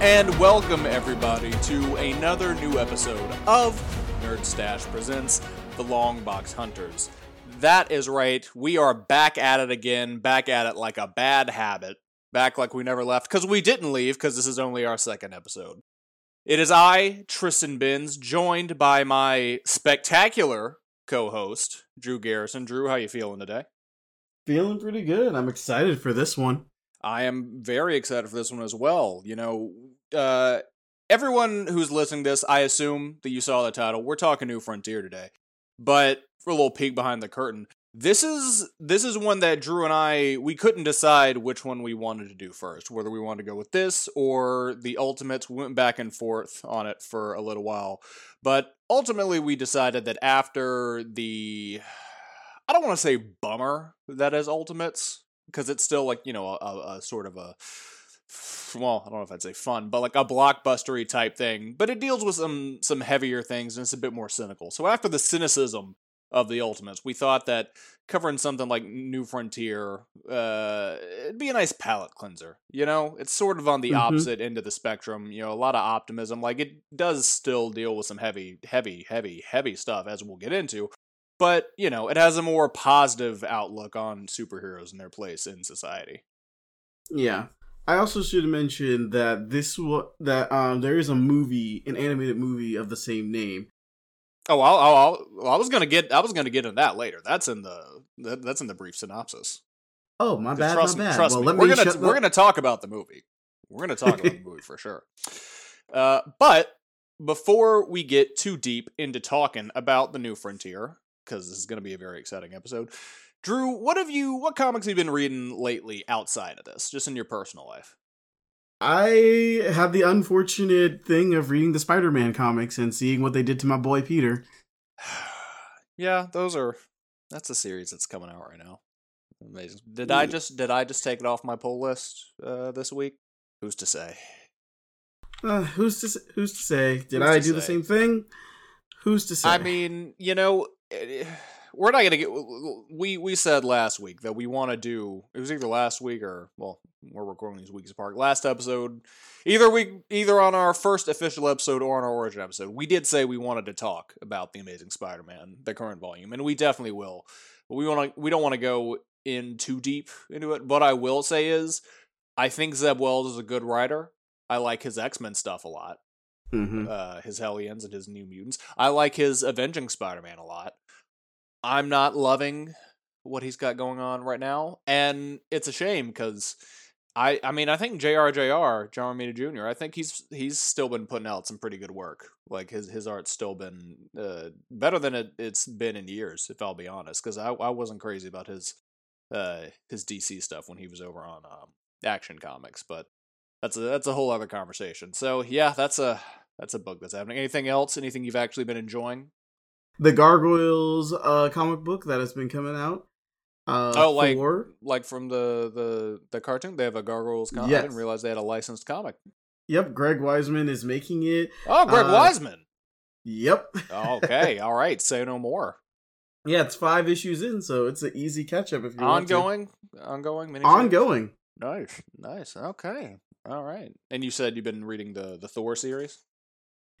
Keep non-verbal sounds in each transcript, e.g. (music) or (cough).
And welcome everybody to another new episode of Nerd Stash Presents The Long Box Hunters. That is right, we are back at it again, back at it like a bad habit, back like we never left, because we didn't leave, because this is only our second episode. It is I, Tristan Binns, joined by my spectacular co-host, Drew Garrison. Drew, how you feeling today? Feeling pretty good. I'm excited for this one. I am very excited for this one as well. You know, uh, everyone who's listening to this, I assume that you saw the title. We're talking New Frontier today, but for a little peek behind the curtain, this is this is one that Drew and I we couldn't decide which one we wanted to do first, whether we wanted to go with this or the Ultimates. We went back and forth on it for a little while, but ultimately we decided that after the I don't want to say bummer that is Ultimates because it's still like you know a, a, sort of a well I don't know if I'd say fun but like a blockbustery type thing but it deals with some some heavier things and it's a bit more cynical. So after the cynicism of the ultimates we thought that covering something like new frontier uh it'd be a nice palate cleanser you know? It's sort of on the mm-hmm. opposite end of the spectrum you know a lot of optimism like it does still deal with some heavy heavy heavy heavy stuff as we'll get into but you know it has a more positive outlook on superheroes and their place in society. Yeah i also should mention that this was that um there is a movie an animated movie of the same name. Oh I'll, I'll, I'll, i was gonna get i was gonna get into that later. That's in the that's in the brief synopsis. Oh my bad trust my me, bad. trust well, me we're gonna we're gonna talk about the movie. We're gonna talk about the movie for sure. Uh but before we get too deep into talking about the new frontier because this is going to be a very exciting episode. Drew, what have you? What comics have you been reading lately outside of this, just in your personal life? I have the unfortunate thing of reading the Spider-Man comics and seeing what they did to my boy Peter. (sighs) yeah, those are. That's a series that's coming out right now. Amazing. Did I just did I just take it off my pull list uh, this week? Who's to say? Uh, who's to who's to say? Did who's I do say? the same thing? Who's to say? I mean, you know, Eh, we're not gonna get. We we said last week that we want to do. It was either last week or well, we're recording these weeks apart. Last episode, either we either on our first official episode or on our origin episode, we did say we wanted to talk about the Amazing Spider-Man, the current volume, and we definitely will. But we want to. We don't want to go in too deep into it. What I will say is, I think Zeb Wells is a good writer. I like his X Men stuff a lot. Mm-hmm. Uh, his Hellions and his New Mutants. I like his Avenging Spider-Man a lot. I'm not loving what he's got going on right now, and it's a shame because I I mean I think JRJR John Romita Jr. I think he's he's still been putting out some pretty good work. Like his his art's still been uh, better than it, it's been in years, if I'll be honest. Because I I wasn't crazy about his uh his DC stuff when he was over on um, Action Comics, but that's a that's a whole other conversation. So yeah, that's a that's a bug that's happening. Anything else? Anything you've actually been enjoying? The Gargoyles uh, comic book that has been coming out. Uh, oh, like for... like from the the the cartoon, they have a Gargoyles comic. Yes. I didn't realize they had a licensed comic. Yep, Greg Weisman is making it. Oh, Greg uh, Weisman. Yep. okay, (laughs) all right. Say no more. Yeah, it's five issues in, so it's an easy catch up if you ongoing, ongoing, mini ongoing. Nice, nice. Okay, all right. And you said you've been reading the the Thor series.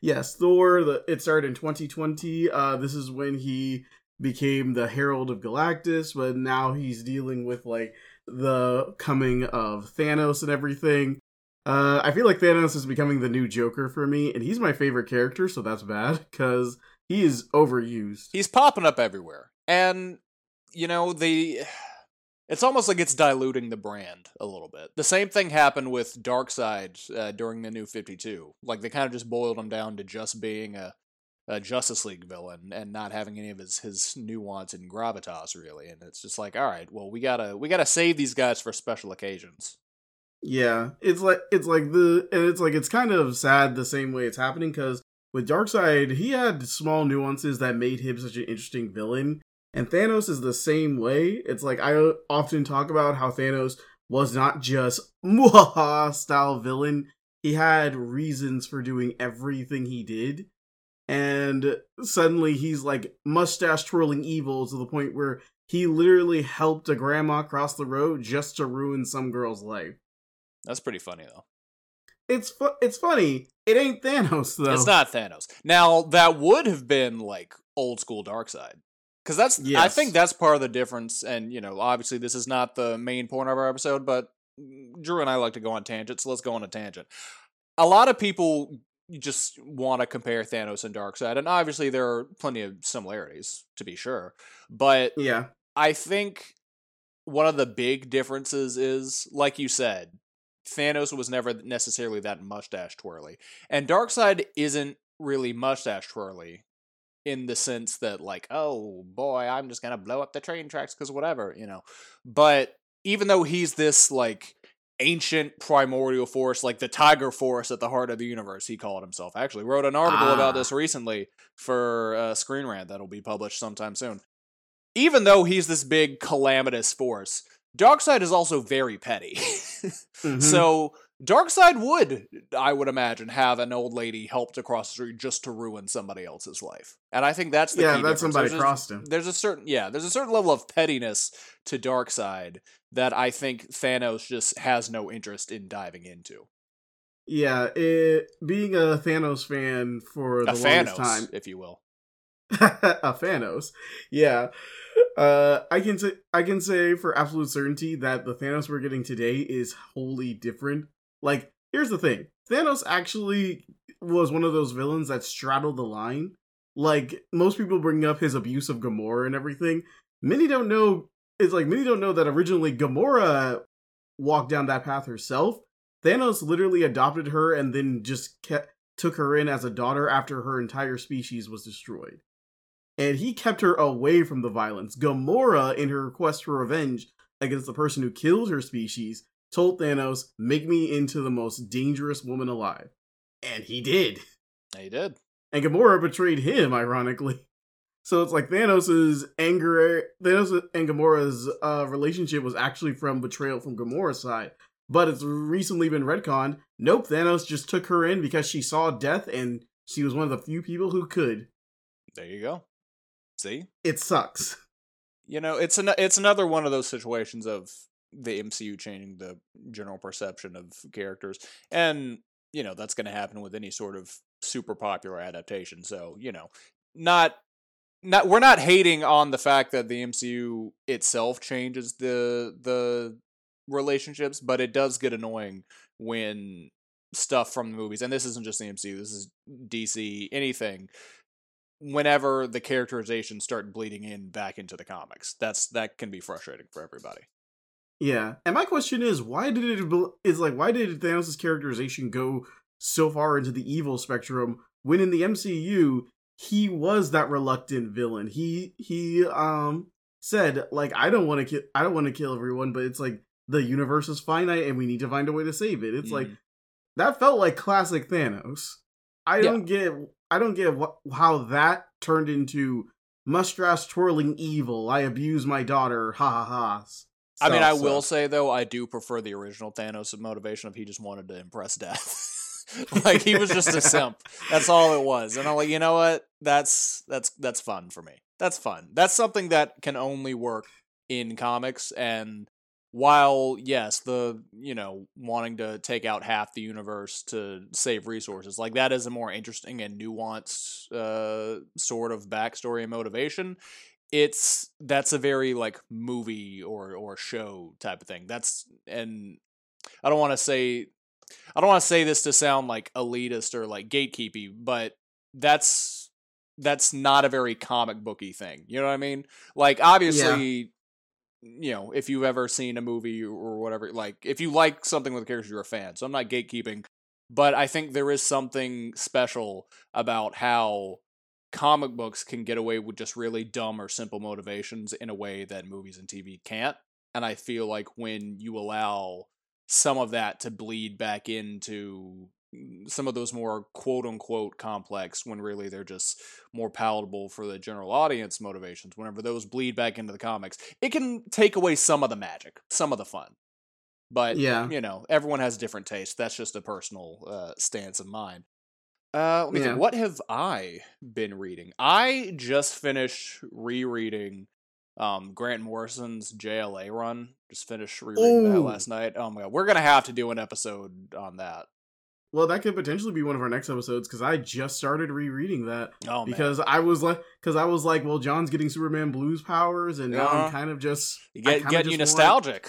Yes, Thor. The, it started in 2020. Uh, this is when he became the Herald of Galactus, but now he's dealing with like the coming of Thanos and everything. Uh, I feel like Thanos is becoming the new Joker for me, and he's my favorite character, so that's bad because he is overused. He's popping up everywhere, and you know the it's almost like it's diluting the brand a little bit. The same thing happened with Darkseid uh, during the New Fifty Two. Like they kind of just boiled him down to just being a, a, Justice League villain and not having any of his his nuance and gravitas really. And it's just like, all right, well we gotta we gotta save these guys for special occasions. Yeah, it's like it's like the and it's like it's kind of sad the same way it's happening because with Darkseid he had small nuances that made him such an interesting villain and Thanos is the same way. It's like I often talk about how Thanos was not just (laughs) muhaha style villain. He had reasons for doing everything he did. And suddenly he's like mustache twirling evil to the point where he literally helped a grandma cross the road just to ruin some girl's life. That's pretty funny though. it's fu- it's funny. It ain't Thanos though. It's not Thanos. Now that would have been like old school Darkseid. Because that's, I think that's part of the difference. And, you know, obviously this is not the main point of our episode, but Drew and I like to go on tangents, so let's go on a tangent. A lot of people just want to compare Thanos and Darkseid, and obviously there are plenty of similarities, to be sure. But Yeah. I think one of the big differences is, like you said, Thanos was never necessarily that mustache twirly, and Darkseid isn't really mustache twirly in the sense that, like, oh boy, I'm just gonna blow up the train tracks because whatever, you know. But even though he's this like ancient primordial force, like the Tiger Force at the heart of the universe, he called himself. I actually wrote an article about Ah. this recently for uh, Screen Rant that'll be published sometime soon even though he's this big calamitous force, Darkseid is also very petty. (laughs) Mhm. So Darkseid would, I would imagine, have an old lady helped across the street just to ruin somebody else's life. And I think that's the yeah, key that difference. somebody There's a- crossed him. There's a certain yeah, there's a certain level of pettiness to Darkseid that I think Thanos just has no interest in diving into. Yeah, it, being a Thanos fan for the A longest Thanos, time, if you will. (laughs) a Thanos. Yeah. Uh, I can say I can say for absolute certainty that the Thanos we're getting today is wholly different. Like, here's the thing: Thanos actually was one of those villains that straddled the line. Like most people bring up his abuse of Gamora and everything. Many don't know. It's like many don't know that originally Gamora walked down that path herself. Thanos literally adopted her and then just kept took her in as a daughter after her entire species was destroyed and he kept her away from the violence. Gamora, in her quest for revenge against the person who killed her species, told Thanos, "Make me into the most dangerous woman alive," and he did. He did. And Gamora betrayed him, ironically. So it's like Thanos's anger, Thanos and Gamora's uh, relationship was actually from betrayal from Gamora's side. But it's recently been retconned. Nope, Thanos just took her in because she saw death and she was one of the few people who could. There you go. See? It sucks. you know it's an it's another one of those situations of the MCU changing the general perception of characters and you know that's going to happen with any sort of super popular adaptation so you know not not we're not hating on the fact that the MCU itself changes the the relationships but it does get annoying when stuff from the movies and this isn't just the MCU this is DC anything whenever the characterizations start bleeding in back into the comics. That's that can be frustrating for everybody. Yeah, and my question is, why did it bel- like why did Thanos' characterization go so far into the evil spectrum when in the MCU he was that reluctant villain? He he um said like I don't want to kill I don't want to kill everyone, but it's like the universe is finite and we need to find a way to save it. It's like Mhm. that felt like classic Thanos. I Yeah. don't get I don't get what, how that turned into mustache twirling evil. I abuse my daughter. Ha ha ha. I mean, I Stuff, will say though, I do prefer the original Thanos' motivation of he just wanted to impress death. (laughs) like he was just a simp. That's all it was. And I'm like, you know what? That's that's that's fun for me. That's fun. That's something that can only work in comics and while yes, the you know, wanting to take out half the universe to save resources, like that is a more interesting and nuanced uh sort of backstory and motivation it's that's a very like movie or or show type of thing. That's and I don't want to say I don't want to say this to sound like elitist or like gatekeepy, but that's that's not a very comic booky thing. You know what I mean? Like obviously you know, if you've ever seen a movie or whatever, like if you like something with characters, you're a fan. So I'm not gatekeeping, but I think there is something special about how comic books can get away with just really dumb or simple motivations in a way that movies and TV can't. And I feel like when you allow some of that to bleed back into some of those more quote unquote complex when really they're just more palatable for the general audience motivations whenever those bleed back into the comics it can take away some of the magic some of the fun but Yeah. you know everyone has different tastes that's just a personal uh, stance of mine uh, let me Yeah. think. What have I been reading? I just finished rereading um, Grant Morrison's JLA run. Just finished rereading that last night. Oh my god, we're gonna have to do an episode on that. well, that could potentially be one of our next episodes because I just started rereading that Oh man. because I was like, because I was like, well, Jon's getting Superman Blues powers, and now Uh-huh. I'm kind of just You get getting you nostalgic.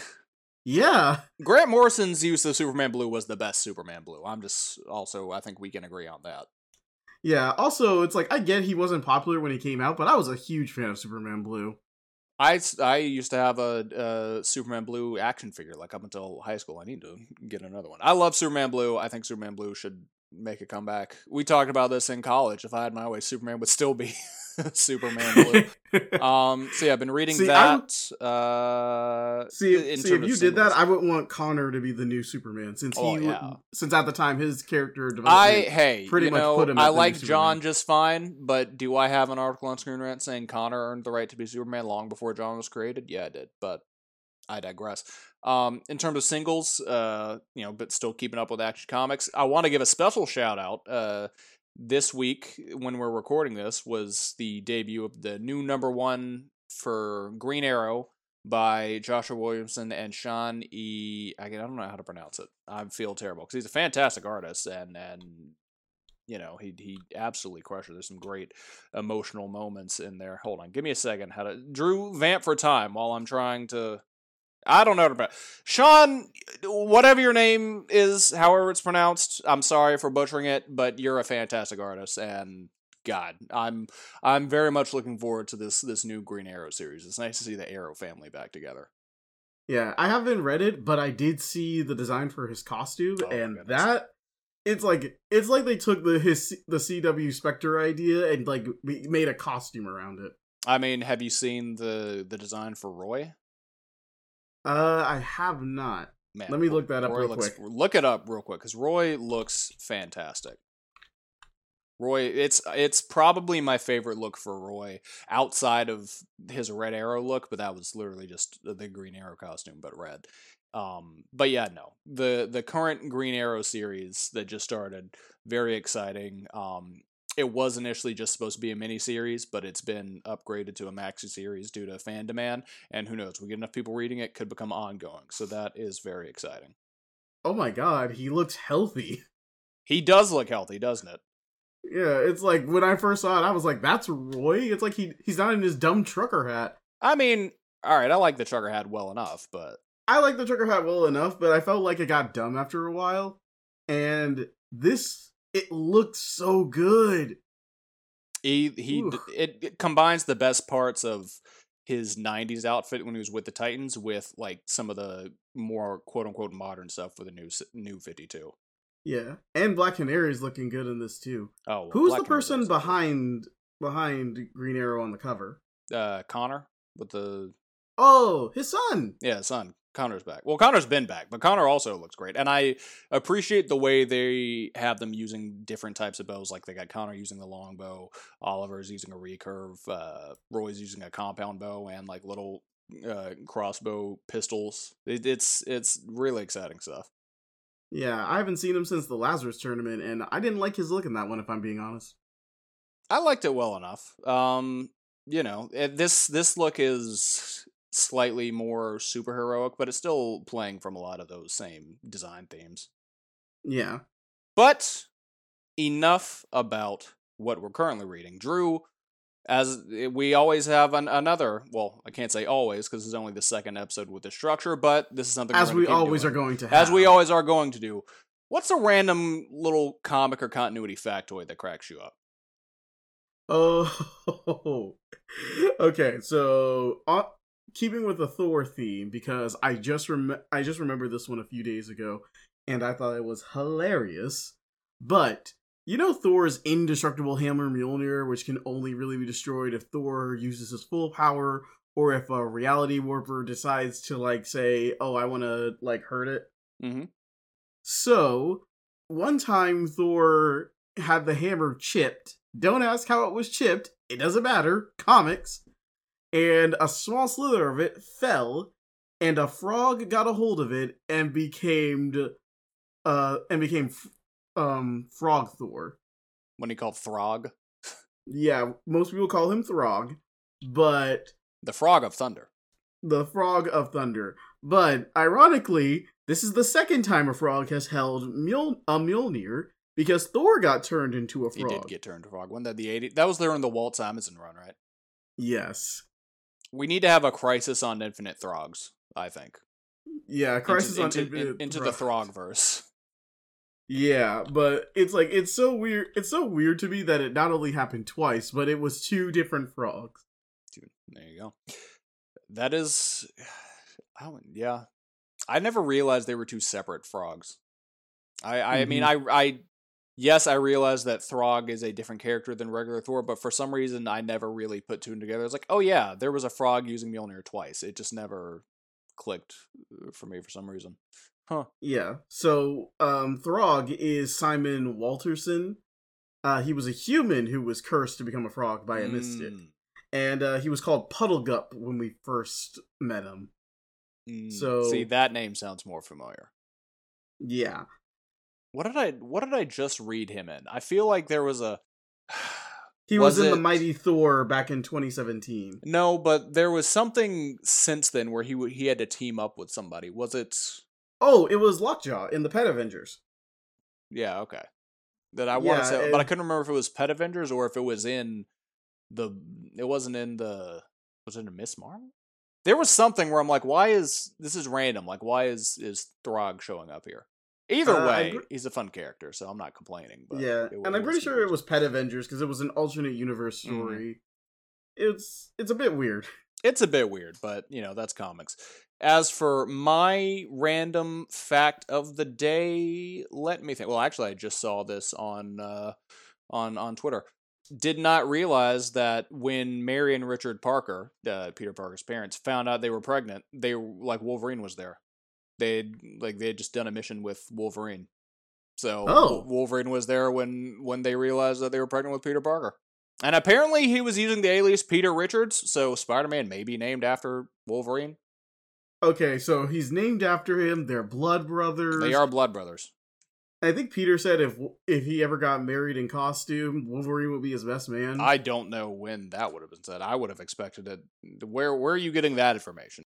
Yeah, Grant Morrison's use of Superman Blue was the best Superman Blue. I'm just also I think we can agree on that. yeah. Also, it's like I get he wasn't popular when he came out, but I was a huge fan of Superman Blue. I, I used to have a, a Superman Blue action figure like up until high school. I need to get another one. I love Superman Blue. I think Superman Blue should make a comeback. We talked about this in college. If I had my way, Superman would still be (laughs) Superman Blue. (laughs) Um, so yeah, I've been reading See, that. uh, See, if, see, if you did that. I wouldn't want Conner to be the new Superman since he, Oh, w- yeah. since at the time his character developed I hey, pretty you much know, put him I at the new like Jon just fine, but do I have an article on Screen Rant saying Conner earned the right to be Superman long before Jon was created? Yeah, I did, but I digress. Um, in terms of singles, uh, you know, but still keeping up with Action Comics, I want to give a special shout out. Uh, this week, when we're recording this, was the debut of the new number one for Green Arrow by Joshua Williamson and Sean E. I don't know how to pronounce it. I feel terrible because he's a fantastic artist and and you know he he absolutely crushes. There's some great emotional moments in there. Hold on, give me a second. How to Drew vamp for time while I'm trying to. I don't know about Sean. Whatever your name is, however it's pronounced, I'm sorry for butchering it, but you're a fantastic artist, and God, I'm I'm very much looking forward to this this new Green Arrow series. It's nice to see the Arrow family back together. Yeah, I haven't read it, but I did see the design for his costume, Oh and goodness. that it's like it's like they took the his the CW Spectre idea and like made a costume around it. I mean, have you seen the the design for Roy? Uh, I have not. Man, Let me look that up Roy real looks, quick. Look it up real quick because Roy looks fantastic. Roy, it's it's probably my favorite look for Roy outside of his Red Arrow look, but that was literally just the Green Arrow costume, but red. Um, but yeah, no, the the current Green Arrow series that just started, very exciting. Um, it was initially just supposed to be a mini series, but it's been upgraded to a maxi series due to fan demand. And who knows, we get enough people reading it, could become ongoing. So that is very exciting. Oh my god, he looks healthy. (laughs) He does look healthy, doesn't it? Yeah, it's like when I first saw it, I was like, "That's Roy." It's like he he's not in his dumb trucker hat. I mean, all right, I like the trucker hat well enough, but I like the trucker hat well enough, but I felt like it got dumb after a while. And this, it looks so good. he he it, it combines the best parts of his 90s outfit when he was with the Titans with like some of the more quote unquote modern stuff for the new new 52. Yeah, and Black Canary is looking good in this too. Oh, well, Who's Black the person behind behind Green Arrow on the cover? Uh, Connor with the Oh, his son. yeah son. Connor's back. Well, Connor's been back, but Connor also looks great, and I appreciate the way they have them using different types of bows. Like they got Connor using the long bow, Oliver's using a recurve, uh, Roy's using a compound bow, and like little uh, crossbow pistols. It, it's it's really exciting stuff. Yeah, I haven't seen him since the Lazarus tournament, and I didn't like his look in that one. If I'm being honest. I liked it well enough. Um, you know, this this look is slightly more superheroic, but it's still playing from a lot of those same design themes. Yeah. But enough about what we're currently reading. Drew, as we always have an, another, well, I can't say always because it's only the second episode with the structure, but this is something As we always doing. are going to have. as we always are going to do. What's a random little comic or continuity factoid that cracks you up? Oh, (laughs) okay. So, uh, keeping with the Thor theme, because I just rem- I just remembered this one a few days ago, and I thought it was hilarious. But you know Thor's indestructible hammer Mjolnir, which can only really be destroyed if Thor uses his full power, or if a reality warper decides to like say, "Oh, I want to like hurt it." Mm-hmm. So, one time Thor had the hammer chipped. Don't ask how it was chipped. It doesn't matter. Comics. And a small slither of it fell, and a frog got a hold of it and became, uh, and became, um, Frog Thor. When he called Throg, Yeah, most people call him Throg, but the Frog of Thunder. the Frog of Thunder. But ironically, This is the second time a frog has held Mjol- a Mjolnir because Thor got turned into a frog. He did get turned to frog. Wasn't that the 80? That was there in the Walt Simonson run, right? yes. We need to have a crisis on Infinite Throgs, I think. Yeah, Crisis into, on into, Infinite in- into the Throgs. Throgverse. Yeah, but it's like it's so weird. It's so weird to me that it not only happened twice, but it was two different frogs. Dude, there you go. That is, (sighs) I yeah. I never realized they were two separate frogs. I, I mean, mm-hmm. I, I, yes, I realized that Throg is a different character than regular Thor, but for some reason, I never really put two and together. It's like, oh yeah, there was a frog using Mjolnir twice. It just never clicked uh, for me for some reason. Huh. Yeah. So, um, Throg is Simon Walterson. Uh, he was a human who was cursed to become a frog by a mystic, Mm, and uh, he was called Puddlegulp when we first met him. mm. So- see, that name sounds more familiar. Yeah. What did I? What did I just read him in? I feel like there was a. (sighs) He was, Was in it- the Mighty Thor back in 2017. No, but there was something since then where he w- he had to team up with somebody. Was it? Oh, it was Lockjaw in the Pet Avengers. Yeah, okay. That I want Yeah, to say, but I couldn't remember if it was Pet Avengers or if it was in the. It wasn't in the. Was it in Ms. Marvel? There was something where I'm like, why is this is random? Like, why is is Throg showing up here? Either Uh, way, I'm he's a fun character, so I'm not complaining. But yeah, it, and I'm pretty sure it was Pet Avengers because it was an alternate universe Mhm. story. It's it's a bit weird. (laughs) it's a bit weird, but you know, that's comics. As for my random fact of the day, let me think. Well, actually I just saw this on uh on on Twitter. Did not realize that when Mary and Richard Parker, uh, Peter Parker's parents, found out they were pregnant, they were like Wolverine was there. They'd like they had just done a mission with Wolverine. So Oh. Wolverine was there when when they realized that they were pregnant with Peter Parker. And apparently he was using the alias Peter Richards, so Spider-Man may be named after Wolverine. Okay, so he's named after him. They're blood brothers. They are blood brothers. I think Peter said if if he ever got married in costume, Wolverine would be his best man. I don't know when that would have been said. I would have expected it. Where where are you getting that information?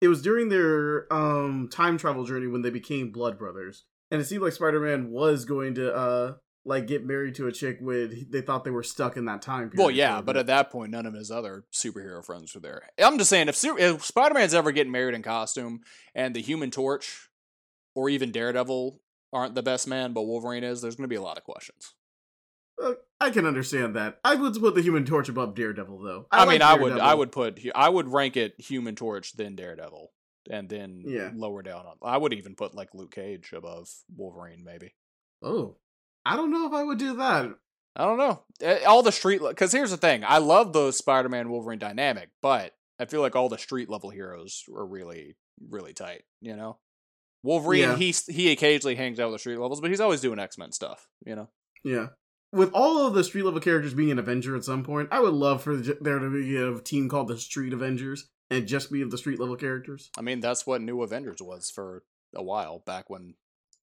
It was during their um time travel journey when they became blood brothers, and it seemed like Spider Man was going to uh like get married to a chick with they thought they were stuck in that time period. Well, yeah, but at that point, none of his other superhero friends were there. I'm just saying, if, if Spider-Man's ever getting married in costume, and the Human Torch or even Daredevil aren't the best man, but Wolverine is, there's going to be a lot of questions. Uh, I can understand that. I would put the Human Torch above Daredevil, though. I, mean, like I would, I would put, I would rank it Human Torch, then Daredevil, and then Yeah. lower down on. I would even put like Luke Cage above Wolverine, maybe. Oh, I don't know if I would do that. I don't know. Eh, All the street because here's the thing: I love the Spider-Man Wolverine dynamic, but I feel like all the street level heroes are really, really tight. You know, Wolverine Yeah. he he occasionally hangs out with the street levels, but he's always doing X Men stuff. You know, Yeah. With all of the street level characters being an Avenger at some point, I would love for there to be a team called the Street Avengers and just be of the street level characters. I mean that's what New Avengers was for a while back when,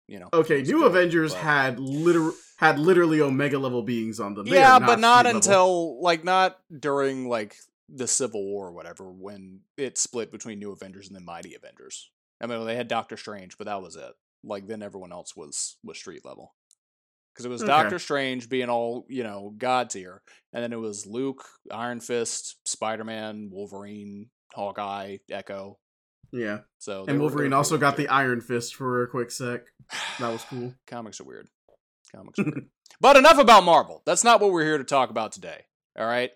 you know. Okay, New Avengers but- had liter- had literally Omega level beings on them. They yeah, are but not street level. until like not during like the Civil War or whatever when it split between New Avengers and the Mighty Avengers. I mean, they had Doctor Strange, but that was it. Like then everyone else was was street level because it was Okay. Doctor Strange being all you know god tier, and then it was Luke, Iron Fist, Spider Man, Wolverine, Hawkeye, Echo. Yeah, So and Wolverine also got the. Iron Fist for a quick sec. That was cool. (sighs) Comics are weird. Comics are weird. (laughs) But enough about Marvel. That's not what we're here to talk about today. All right.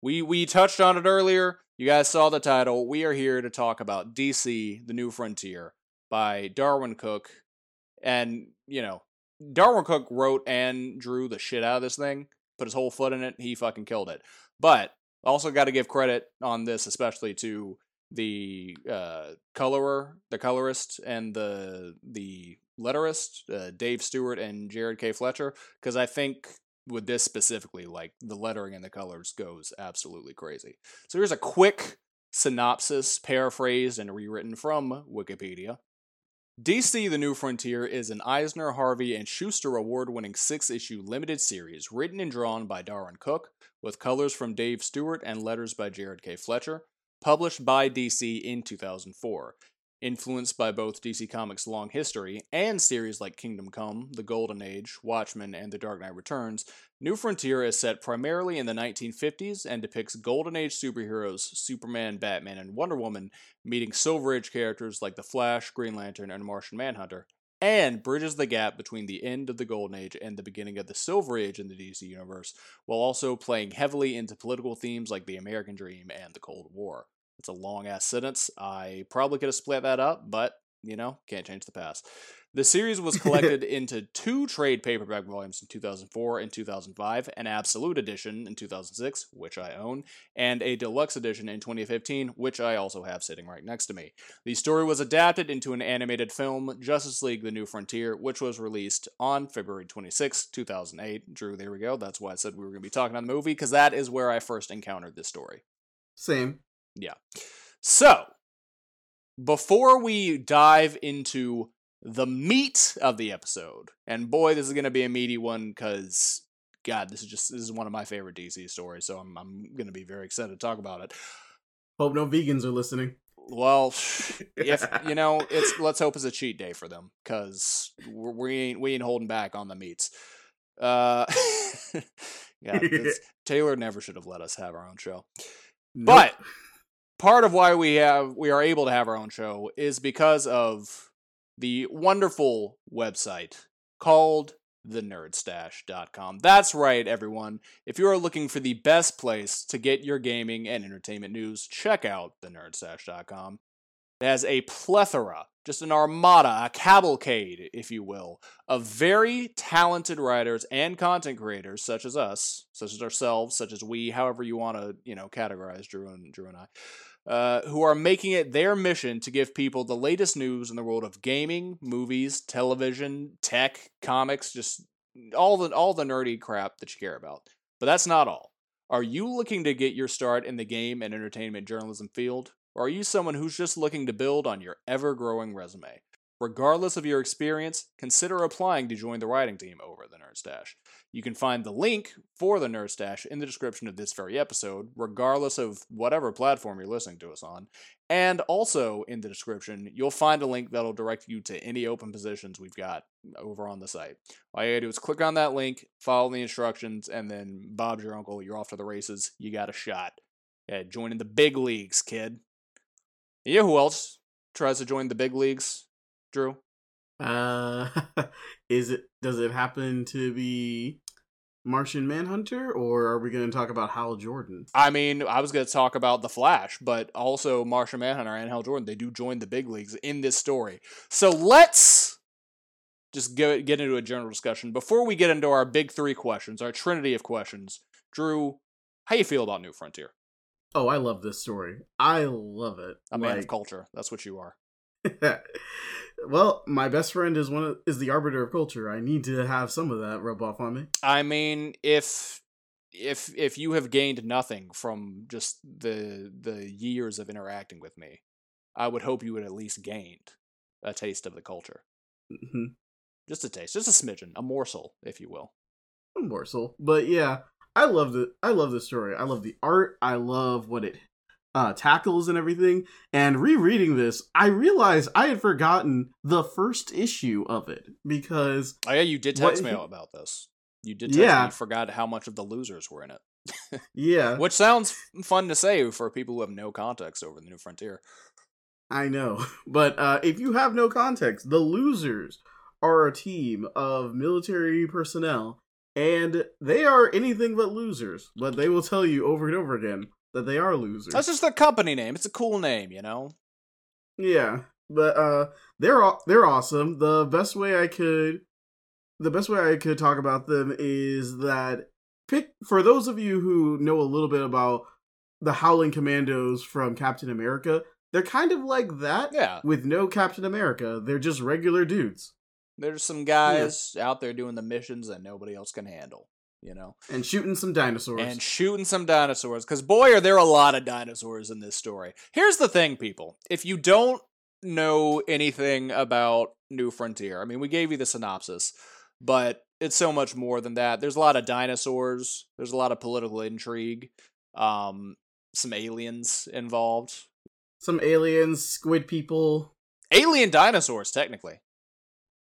We we touched on it earlier. You guys saw the title. We are here to talk about DC: The New Frontier by Darwyn Cooke. And, you know, Darwyn Cooke wrote and drew the shit out of this thing, put his whole foot in it. He fucking killed it. But also got to give credit on this, especially to the uh, colorer, the colorist, and the the letterist, uh, Dave Stewart and Jared K. Fletcher, because I think with this specifically, like the lettering and the colors goes absolutely crazy. So here's a quick synopsis, paraphrased and rewritten from Wikipedia. DC The New Frontier is an Eisner, Harvey, and Shuster award winning six issue limited series written and drawn by Darwyn Cooke, with colors from Dave Stewart and letters by Jared K. Fletcher, published by DC in 2004. Influenced by both DC Comics' long history and series like Kingdom Come, The Golden Age, Watchmen, and The Dark Knight Returns, New Frontier is set primarily in the 1950s and depicts Golden Age superheroes Superman, Batman, and Wonder Woman meeting Silver Age characters like The Flash, Green Lantern, and Martian Manhunter, and bridges the gap between the end of the Golden Age and the beginning of the Silver Age in the DC universe, while also playing heavily into political themes like the American Dream and the Cold War. It's a long ass sentence. I probably could have split that up, but you know, can't change the past. The series was (laughs) collected into two trade paperback volumes in 2004 and 2005, an absolute edition in 2006, which I own, and a deluxe edition in 2015, which I also have sitting right next to me. The story was adapted into an animated film, Justice League The New Frontier, which was released on February 26, 2008. Drew, there we go. That's why I said we were going to be talking on the movie, because that is where I first encountered this story. Same. Yeah. So, before we dive into the meat of the episode, and boy, this is going to be a meaty one because, God, this is just this is one of my favorite DC stories, so I'm I'm going to be very excited to talk about it. Hope no vegans are listening. Well, if (laughs) you know, it's let's hope it's a cheat day for them because we ain't we ain't holding back on the meats. Uh, (laughs) yeah, (laughs) Taylor never should have let us have our own show, Nope. but part of why we have we are able to have our own show is because of the wonderful website called thenerdstash.com. That's right, everyone. If you are looking for the best place to get your gaming and entertainment news, check out thenerdstash.com. It has a plethora, just an armada, a cavalcade, if you will, of very talented writers and content creators, such as us, such as ourselves, such as we, however you want to, you know, categorize Drew and Drew and I uh, who are making it their mission to give people the latest news in the world of gaming, movies, television, tech, comics, just all the all the nerdy crap that you care about. But that's not all. Are you looking to get your start in the game and entertainment journalism field? Or are you someone who's just looking to build on your ever growing resume? Regardless of your experience, consider applying to join the writing team over at the Nerd Stash. You can find the link for the Nerd Stash in the description of this very episode, regardless of whatever platform you're listening to us on. And also in the description, you'll find a link that'll direct you to any open positions we've got over on the site. All you gotta do is click on that link, follow the instructions, and then Bob's your uncle. You're off to the races. You got a shot. Yeah, joining the big leagues, kid. Yeah, who else tries to join the big leagues? Drew? Uh, (laughs) is it? Does it happen to be Martian Manhunter, or are we going to talk about Hal Jordan? I mean, I was going to talk about the Flash, but also Martian Manhunter and Hal Jordan. They do join the big leagues in this story. So let's just get get into a general discussion before we get into our big three questions, our trinity of questions. Drew, how you feel about New Frontier? Oh, I love this story. I love it. A man of culture. That's what you are. (laughs) well, my best friend is one of, is the arbiter of culture. I need to have some of that rub off on me. I mean, if if if you have gained nothing from just the the years of interacting with me, I would hope you would at least gained a taste of the culture. Mhm. Just a taste, just a smidgen, a morsel, if you will. A morsel, but yeah, I love the I love the story. I love the art. I love what it uh, tackles and everything. And rereading this, I realized I had forgotten the first issue of it because Oh yeah, you did What text me he- about this. You did text Yeah. me. You forgot how much of the losers were in it, yeah, (laughs) which sounds fun to say for people who have no context over the New Frontier. I know. (laughs) But uh, if you have no context, the losers are a team of military personnel, and they are anything but losers. But they will tell you over and over again that they are losers. That's just their company name. It's a cool name, you know. Yeah, but uh, they're they're awesome. The best way I could, the best way I could talk about them is that pick for those of you who know a little bit about the Howling Commandos from Captain America. They're kind of like that Yeah, with no Captain America. They're just regular dudes there's some guys out there doing the missions that nobody else can handle, you know. and shooting some dinosaurs. and shooting some dinosaurs. Because boy, are there a lot of dinosaurs in this story. Here's the thing, people: if you don't know anything about New Frontier, I mean, we gave you the synopsis, but it's so much more than that. There's a lot of dinosaurs. There's a lot of political intrigue. Um, some aliens involved. some aliens, squid people. Alien dinosaurs, technically.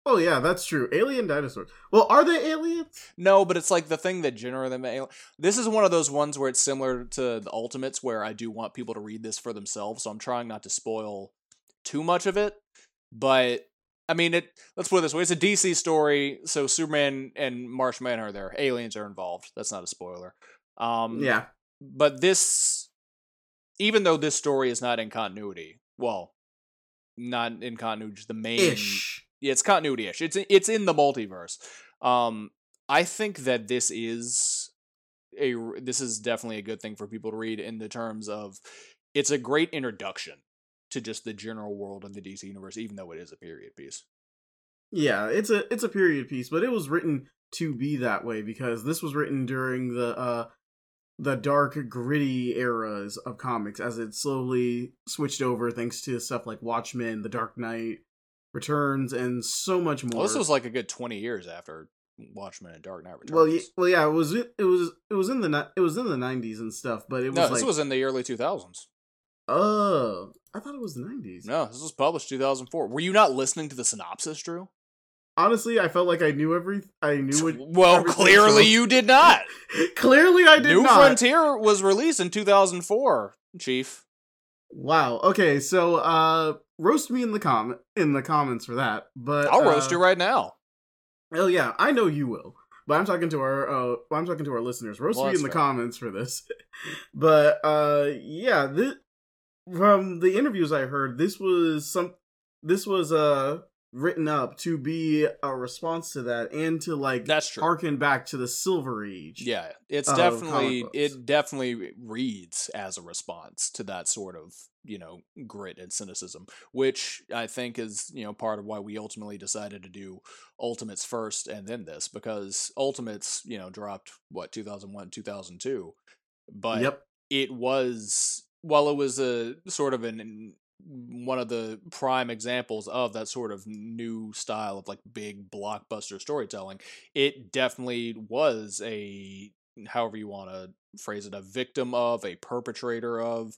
Oh yeah, that's true. Alien dinosaurs. Well, are they aliens? No, but it's like the thing that generally them. al- This is one of those ones where it's similar to the Ultimates, where I do want people to read this for themselves. So I'm trying not to spoil too much of it. But I mean, it. Let's put it this way: it's a DC story, so Superman and Marshman are there. Aliens are involved. That's not a spoiler. Um, Yeah. but this even though this story is not in continuity well not in continuity the main Ish. Yeah it's continuity-ish. It's it's in the multiverse. Um i think that this is a this is definitely a good thing for people to read in the terms of it's a great introduction to just the general world of the dc universe even though it is a period piece. Yeah, it's a it's a period piece, but it was written to be that way because this was written during the uh the dark gritty eras of comics as it slowly switched over thanks to stuff like Watchmen, The Dark Knight, Returns, and so much more. well this was like a good 20 years after watchmen and dark knight returns well, yeah, well, yeah, it was it was it was in the it was in the nineties and stuff, but it was no like this was in the early 2000s oh, I thought it was the nineties. no this was published 2004 were you not listening to the synopsis drew Honestly, I felt like I knew every I (laughs) knew what. Well, clearly so- you did (laughs) not. Clearly, I did New not. New Frontier was released in 2004, Chief. Wow. Okay, so uh roast me in the com in the comments for that. But I'll roast uh, you right now. Hell yeah, I know you will. But I'm talking to our uh I'm talking to our listeners. Roast Well, me in the fair. comments for this. (laughs) but uh yeah, this from the interviews I heard, this was some this was uh written up to be a response to that and to like That's true. harken back to the Silver Age. Yeah, it's definitely it definitely reads as a response to that sort of you know grit and cynicism, which I think is you know part of why we ultimately decided to do Ultimates first and then this because Ultimates you know dropped what 2001 2002, but Yep. it was while it was a sort of an one of the prime examples of that sort of new style of like big blockbuster storytelling. It definitely was a however you want to phrase it a victim of a perpetrator of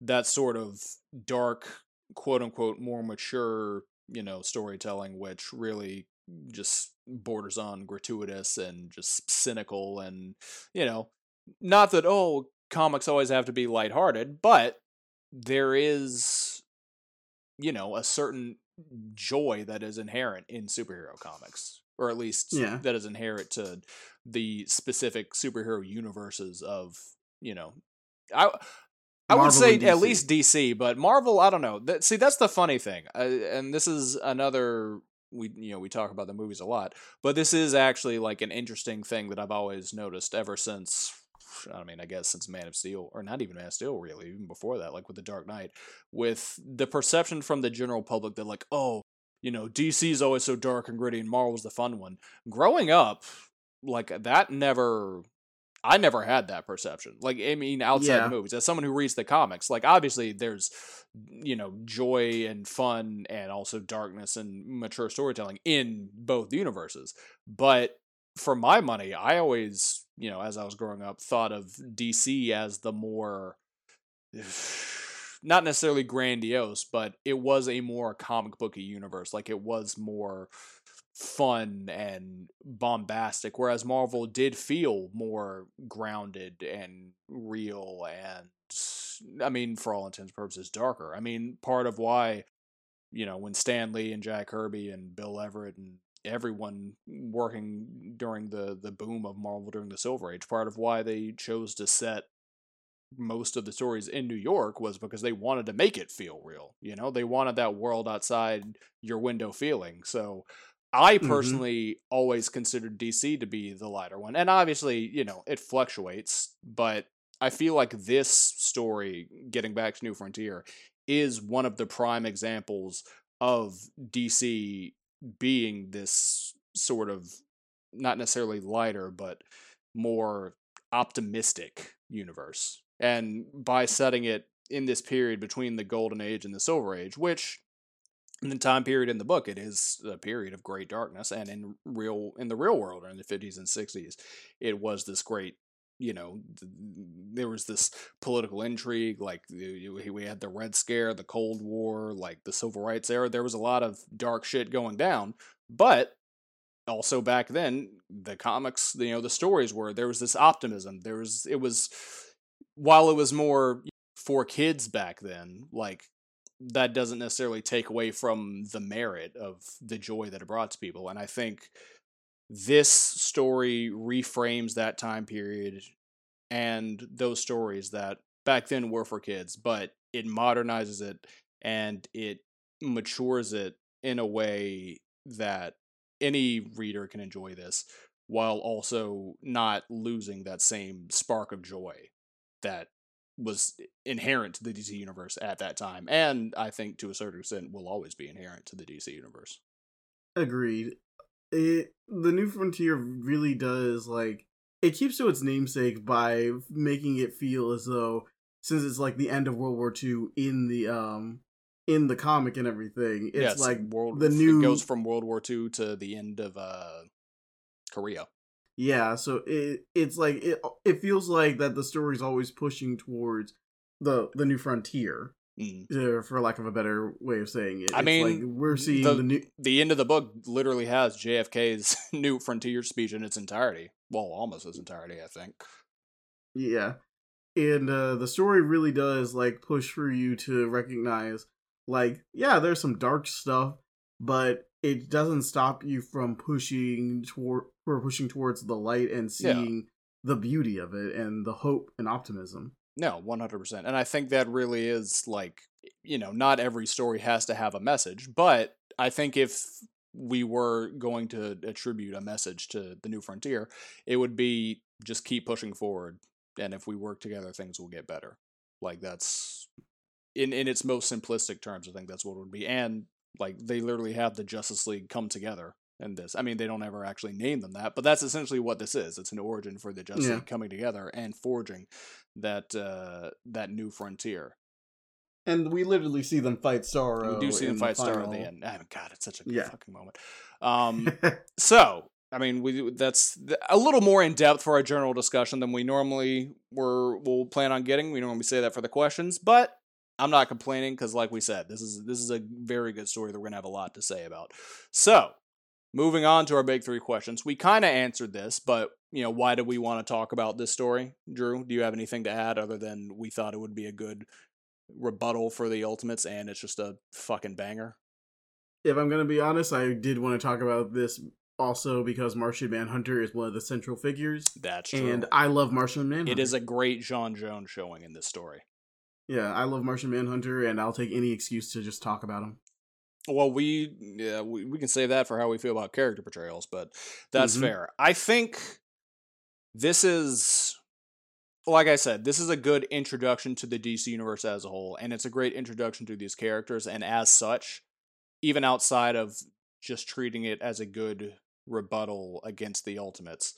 that sort of dark quote unquote more mature you know storytelling which really just borders on gratuitous and just cynical and you know not that oh comics always have to be lighthearted but there is you know a certain joy that is inherent in superhero comics or at least Yeah. that is inherent to the specific superhero universes of you know i I would Marvel say at least DC, but Marvel, I don't know. That, see, that's the funny thing, uh, and this is another we you know we talk about the movies a lot, but this is actually like an interesting thing that I've always noticed ever since. I mean, I guess since Man of Steel, or not even Man of Steel, really, even before that, like with the Dark Knight, with the perception from the general public that like, oh, you know, DC is always so dark and gritty, and Marvel's the fun one. Growing up, like that never I never had that perception. Like, I mean, outside Yeah. the movies, as someone who reads the comics, like, obviously there's, you know, joy and fun and also darkness and mature storytelling in both universes. But for my money, I always, you know, as I was growing up, thought of DC as the more, (sighs) not necessarily grandiose, but it was a more comic booky universe. Like, it was more fun and bombastic whereas marvel did feel more grounded and real and i mean for all intents and purposes darker i mean part of why you know when stan lee and jack kirby and bill everett and everyone working during the the boom of marvel during the silver age part of why they chose to set most of the stories in New York was because they wanted to make it feel real. You know, they wanted that world outside your window feeling. So I Mhm. personally always considered DC to be the lighter one. And obviously, you know, it fluctuates, but I feel like this story, getting back to New Frontier, is one of the prime examples of DC being this sort of not necessarily lighter, but more optimistic universe. And by setting it in this period between the golden age and the silver age, which in the time period in the book it is a period of great darkness and in real in the real world or in the 50s and 60s it was this great you know th- there was this political intrigue, like we had the Red Scare, the Cold War, like the Civil Rights era. There was a lot of dark shit going down, but also back then the comics you know the stories were there was this optimism there was it was while it was more for kids back then like that doesn't necessarily take away from the merit of the joy that it brought to people and i think this story reframes that time period and those stories that back then were for kids but it modernizes it and it matures it in a way that any reader can enjoy this while also not losing that same spark of joy that was inherent to the DC universe at that time, and I think to a certain extent will always be inherent to the DC universe. Agreed. It the New Frontier really does like it keeps to its namesake by making it feel as though since it's like the end of World War II in the um in the comic and everything. It's yes, like world, the new goes from World War II to the end of uh Korea. Yeah, so it it's like it it feels like that the story's always pushing towards the the new frontier. Mm. For lack of a better way of saying it, I mean, like we're seeing the, the new. The end of the book literally has JFK's (laughs) new frontier speech in its entirety. Well, almost its entirety, I think. Yeah, and uh, the story really does like push for you to recognize like yeah there's some dark stuff but it doesn't stop you from pushing toward or pushing towards the light and seeing yeah. the beauty of it and the hope and optimism no 100% and i think that really is like you know not every story has to have a message but i think if we were going to attribute a message to the new frontier it would be just keep pushing forward and if we work together things will get better like that's in in its most simplistic terms, I think that's what it would be. And like they literally have the Justice League come together in this. I mean, they don't ever actually name them that, but that's essentially what this is. It's an origin for the Justice yeah. League coming together and forging that uh that new frontier. And we literally see them fight Starro. We do see them fight the Starro at the end. Oh, God, it's such a yeah. fucking moment. Um, (laughs) so I mean, we that's a little more in depth for our general discussion than we normally were. We'll plan on getting. We normally say that for the questions, but I'm not complaining because, like we said, this is this is a very good story that we're gonna have a lot to say about. So, moving on to our big three questions, we kind of answered this, but you know, why do we want to talk about this story, Drew? Do you have anything to add other than we thought it would be a good rebuttal for the Ultimates, and it's just a fucking banger? If I'm gonna be honest, I did want to talk about this also because Martian Manhunter is one of the central figures. That's true. And I love Martian Manhunter. It is a great J'onn Jones showing in this story. Yeah, I love Martian Manhunter, and I'll take any excuse to just talk about him. Well, we yeah we, we can say that for how we feel about character portrayals, but that's mm-hmm. fair. I think this is like I said, this is a good introduction to the DC universe as a whole, and it's a great introduction to these characters, and as such, even outside of just treating it as a good rebuttal against the Ultimates,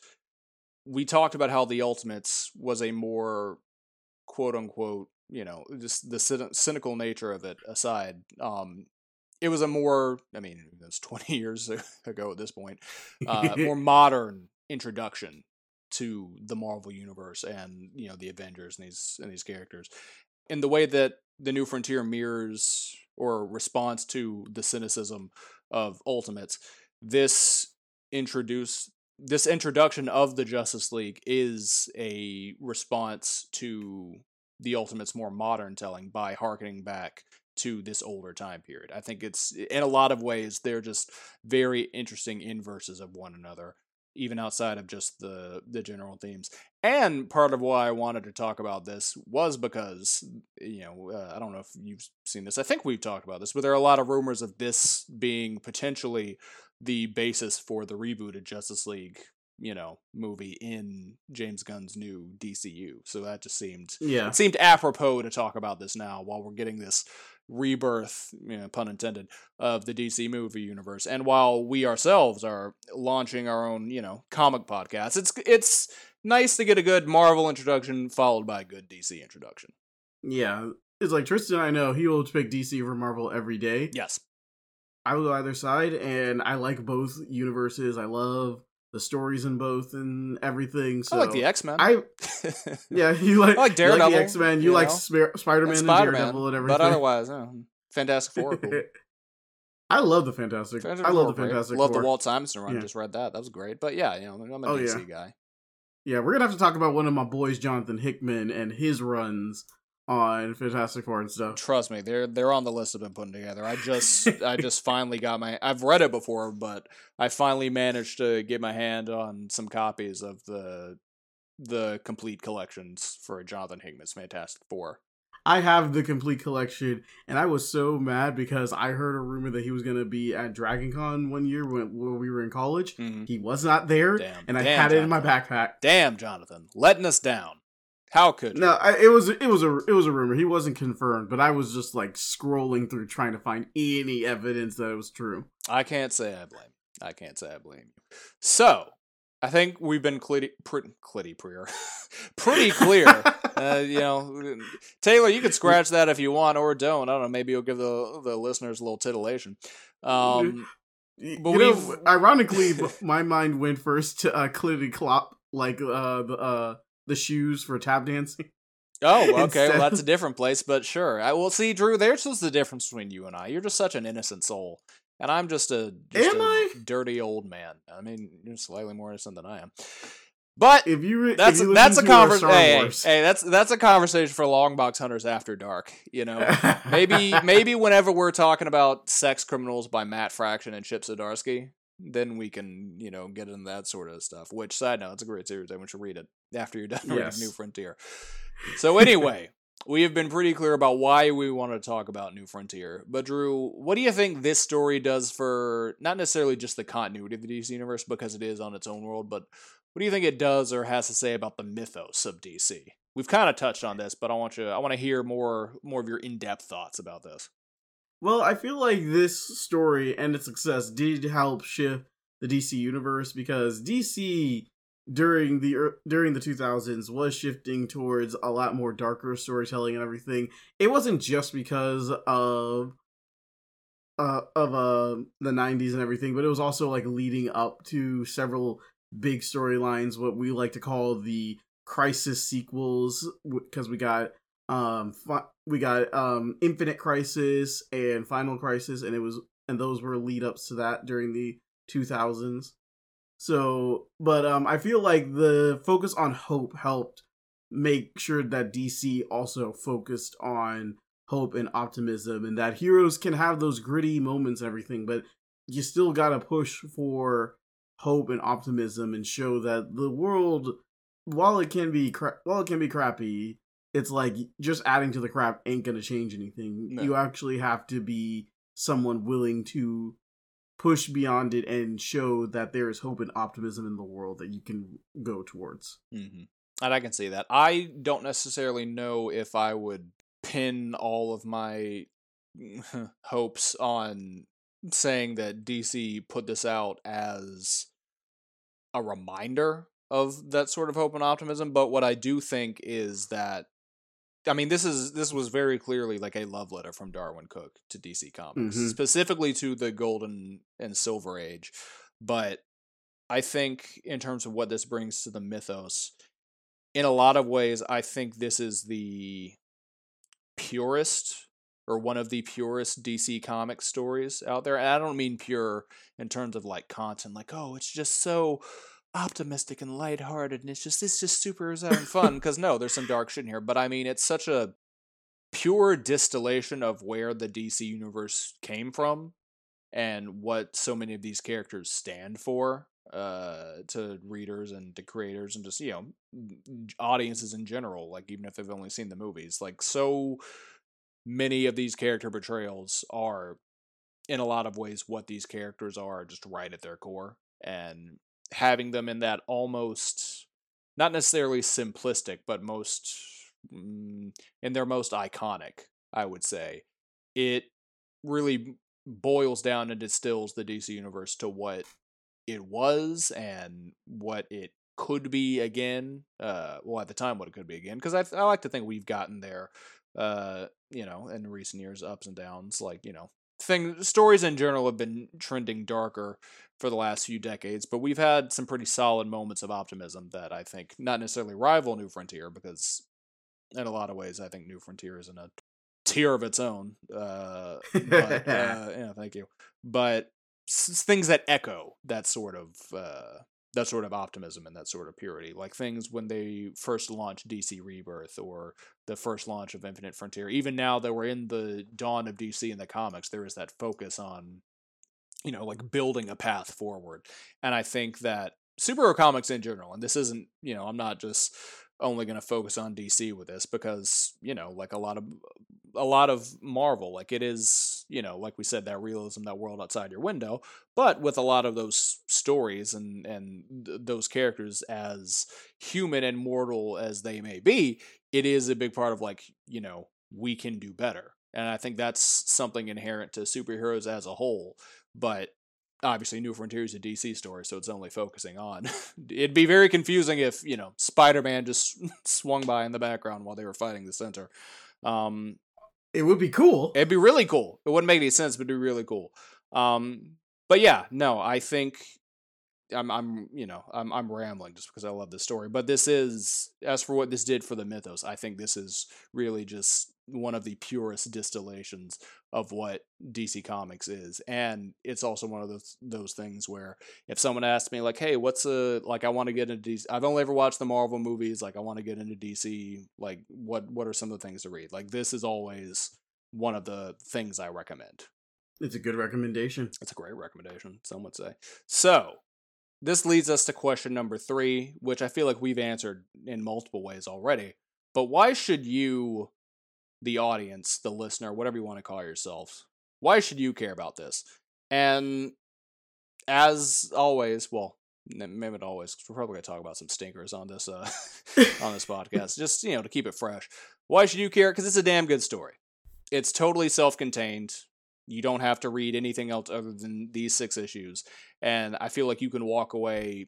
we talked about how the Ultimates was a more quote unquote you know, just the cynical nature of it aside, um, it was a more, I mean, it was 20 (laughs) years ago at this point, uh, more (laughs) modern introduction to the Marvel universe and you know the Avengers and these and these characters, in the way that the New Frontier mirrors or responds to the cynicism of Ultimates. This introduce this introduction of the Justice League is a response to the Ultimate's more modern telling by harkening back to this older time period. I think it's in a lot of ways they're just very interesting inverses of one another, even outside of just the the general themes. And part of why I wanted to talk about this was because you know uh, I don't know if you've seen this. I think we've talked about this, but there are a lot of rumors of this being potentially the basis for the rebooted Justice League you know movie in James Gunn's new DCU. So that just seemed yeah it seemed apropos to talk about this now while we're getting this rebirth, you know, pun intended, of the DC movie universe. And while we ourselves are launching our own, you know, comic podcast, it's it's nice to get a good Marvel introduction followed by a good DC introduction. Yeah. It's like Tristan I know he will pick DC over Marvel every day. Yes. I will go either side and I like both universes. I love the stories in both and everything. So I like the X Men. I (laughs) yeah, you like I like Daredevil, X Men, you, you like know? Spider Man and, Daredevil and everything. but otherwise, yeah, Fantastic Four. Cool. (laughs) I love the Fantastic. Fantastic I Four love the. Fantastic. Love the Walt Simonson run. Yeah. Just read that. That was great. But yeah, you know, I'm a Oh, DC yeah. guy. Yeah, we're gonna have to talk about one of my boys, Jonathan Hickman, and his runs on Fantastic Four and stuff. Trust me, they're they're on the list I've been putting together. I just (laughs) I just finally got my I've read it before, but I finally managed to get my hand on some copies of the the complete collections for Jonathan Hickman's Fantastic Four. I have the complete collection, and I was so mad because I heard a rumor that he was gonna be at Dragon Con one year when, when we were in college. Mhm. He was not there, Damn. and I had it in my backpack. Damn, Jonathan, letting us down. How could you? No, I, it was it was a it was a rumor. He wasn't confirmed, but I was just like scrolling through trying to find any evidence that it was true. I can't say I blame. I can't say I blame you. So, I think we've been clitty, pretty, clitty pretty clear. uh, you know, Taylor, you can (laughs) scratch that if you want or don't. I don't know. Maybe you'll give the the listeners a little titillation. Um, But you know, we've- ironically, (laughs) my mind went first to uh, Clitty Clop, like uh, the uh, the shoes for tap dancing. oh, (laughs) okay. Well, that's a different place, but sure. I will see, Drew. There's just the difference between you and I. You're just such an innocent soul, and I'm just a just Am a I? dirty old man. I mean, you're slightly more innocent than I am. But If you re- that's if you that's a listen to our conversation. Hey, hey, hey, that's that's a conversation for Long Box Hunters after dark. You know, maybe (laughs) maybe whenever we're talking about Sex Criminals by Matt Fraction and Chip Zdarsky, then we can you know get into that sort of stuff. Which side note, it's a great series. Everyone to read it (laughs) after you're done Yes. reading New Frontier. So anyway. We have been pretty clear about why we want to talk about New Frontier. But Drew, what do you think this story does for not necessarily just the continuity of the DC universe because it is on its own world, but what do you think it does or has to say about the mythos of DC? We've kind of touched on eh. this, but I want you I want to hear more more of your in-depth thoughts about this. Well, I feel like this story and its success did help shift the DC universe because DC during the during the 2000s was shifting towards a lot more darker storytelling and everything. It wasn't just because of uh of uh the 90s and everything, but it was also like leading up to several big storylines what we like to call the crisis sequels because we got um fi- we got um infinite crisis and final crisis and it was and those were lead ups to that during the 2000s so but um i feel like the focus on hope helped make sure that dc also focused on hope and optimism and that heroes can have those gritty moments and everything but you still gotta push for hope and optimism and show that the world while it can be cra- while it can be crappy it's like just adding to the crap ain't gonna change anything. No. You actually have to be someone willing to push beyond it and show that there is hope and optimism in the world that you can go towards. Mm-hmm. And I can see that. I don't necessarily know if I would pin all of my (laughs) hopes on saying that DC put this out as a reminder of that sort of hope and optimism. But what I do think is that I mean this is this was very clearly like a love letter from Darwyn Cooke to DC Comics, Mhm. specifically to the golden and silver age. But I think in terms of what this brings to the mythos, in a lot of ways, I think this is the purest or one of the purest DC comic stories out there. And I don't mean pure in terms of like content, like, oh, it's just so optimistic and lighthearted and it's just it's just super having fun. Because no, there's some dark shit in here. But I mean it's such a pure distillation of where the DC universe came from and what so many of these characters stand for uh to readers and to creators and just you know audiences in general like even if they've only seen the movies like so many of these character portrayals are in a lot of ways what these characters are just right at their core and having them in that almost not necessarily simplistic but most mm, in their most iconic i would say. It really boils down and distills the dc universe to what it was and what it could be again uh well at the time what it could be again because I, I like to think we've gotten there uh you know in recent years ups and downs like you know thing stories in general have been trending darker for the last few decades, but we've had some pretty solid moments of optimism that I think not necessarily rival New Frontier because in a lot of ways I think New Frontier is in a tier of its own. Uh, but, (laughs) uh, yeah, thank you. But s- things that echo that sort of uh, that sort of optimism and that sort of purity, like things when they first launched DC Rebirth or the first launch of Infinite Frontier. Even now that we're in the dawn of DC in the comics, there is that focus on you know like building a path forward, and I think that superhero comics in general, and this isn't you know I'm not just only going to focus on DC with this because you know like a lot of a lot of Marvel like it is you know like we said that realism that world outside your window. But with a lot of those stories and and th- those characters as human and mortal as they may be it is a big part of like you know we can do better. And I think that's something inherent to superheroes as a whole. But obviously New Frontier is a DC story, so it's only focusing on. (laughs) It'd be very confusing if you know Spider Man just (laughs) swung by in the background while they were fighting the Centre. Um, it would be cool. it'd be really cool. It wouldn't make any sense, but it'd be really cool. Um, but yeah, no, I think I'm, I'm, you know, I'm, I'm rambling just because I love this story. But this is, as for what this did for the mythos, I think this is really just one of the purest distillations of what DC Comics is, and it's also one of those those things where if someone asks me like, "Hey, what's a like I want to get into DC? I've only ever watched the Marvel movies. Like I want to get into DC. Like what what are some of the things to read? Like this is always one of the things I recommend. It's a good recommendation. It's a great recommendation, some would say. So, this leads us to question number three, which I feel like we've answered in multiple ways already. But why should you, the audience, the listener, whatever you want to call yourselves, why should you care about this? And as always, well, maybe not always, 'cause we're probably going to talk about some stinkers on this uh, (laughs) on this podcast, just you know to keep it fresh. Why should you care? Because it's a damn good story. It's totally self-contained. You don't have to read anything else other than these six issues, and I feel like you can walk away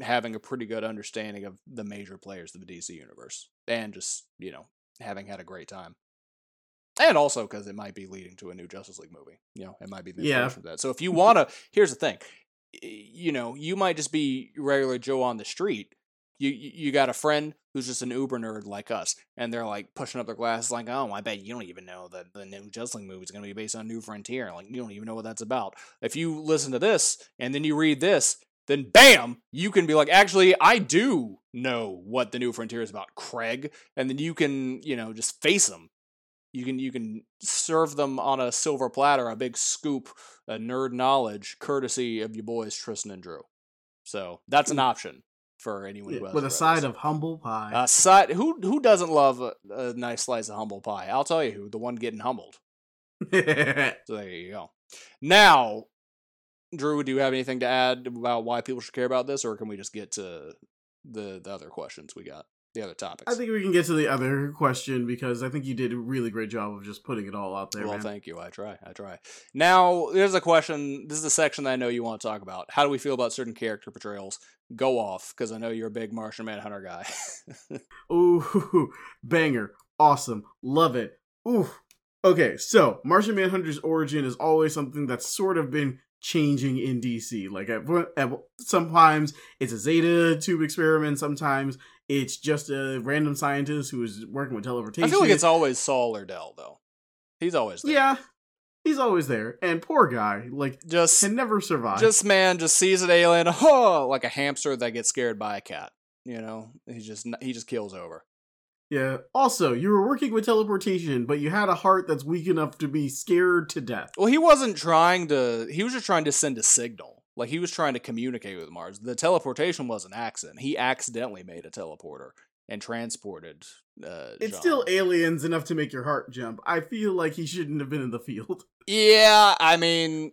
having a pretty good understanding of the major players of the DC universe, and just you know having had a great time. And also because it might be leading to a new Justice League movie. You know, it might be the Yeah. for that. So if you mm-hmm. want to, here's the thing. You know, you might just be regular Joe on the street. You you you got a friend who's just an Uber nerd like us, and they're like pushing up their glasses, like, "Oh, I bet you don't even know that the new Justice League movie is going to be based on New Frontier. Like, you don't even know what that's about." If you listen to this and then you read this, then bam, you can be like, "Actually, I do know what the New Frontier is about, Craig," and then you can, you know, just face them you can you can serve them on a silver platter, a big scoop, of nerd knowledge, courtesy of your boys Tristan and Drew. So that's an hmm. option for anyone who has with a side this. of humble pie. a side. Who who doesn't love a, a nice slice of humble pie? I'll tell you who. The one getting humbled. (laughs) So there you go. Now, Drew, do you have anything to add about why people should care about this, or can we just get to the the other questions we got, the other topics? I think we can get to the other question because I think you did a really great job of just putting it all out there. well, man. thank you. I try. I try. Now, there's a question. This is a section that I know you want to talk about. How do we feel about certain character portrayals? Go off, because I know you're a big Martian Manhunter guy. (laughs) Ooh, (laughs) banger. Awesome. Love it. Ooh. Okay, so Martian Manhunter's origin is always something that's sort of been changing in DC. Like at, at sometimes it's a Zeta tube experiment, sometimes it's just a random scientist who is working with teleportation. I feel like it's always Saul Erdel, though. He's always there. yeah, he's always there. And poor guy, like Just, can never survive. just man, just sees an alien, (laughs) oh, like a hamster that gets scared by a cat. You know, he just he just kills over. yeah. Also, you were working with teleportation, but you had a heart that's weak enough to be scared to death. Well, he wasn't trying to. He was just trying to send a signal. Like he was trying to communicate with Mars. The teleportation was an accident. He accidentally made a teleporter and transported. Uh, It's J'onn. still aliens enough to make your heart jump. I feel like he shouldn't have been in the field. (laughs) Yeah, I mean,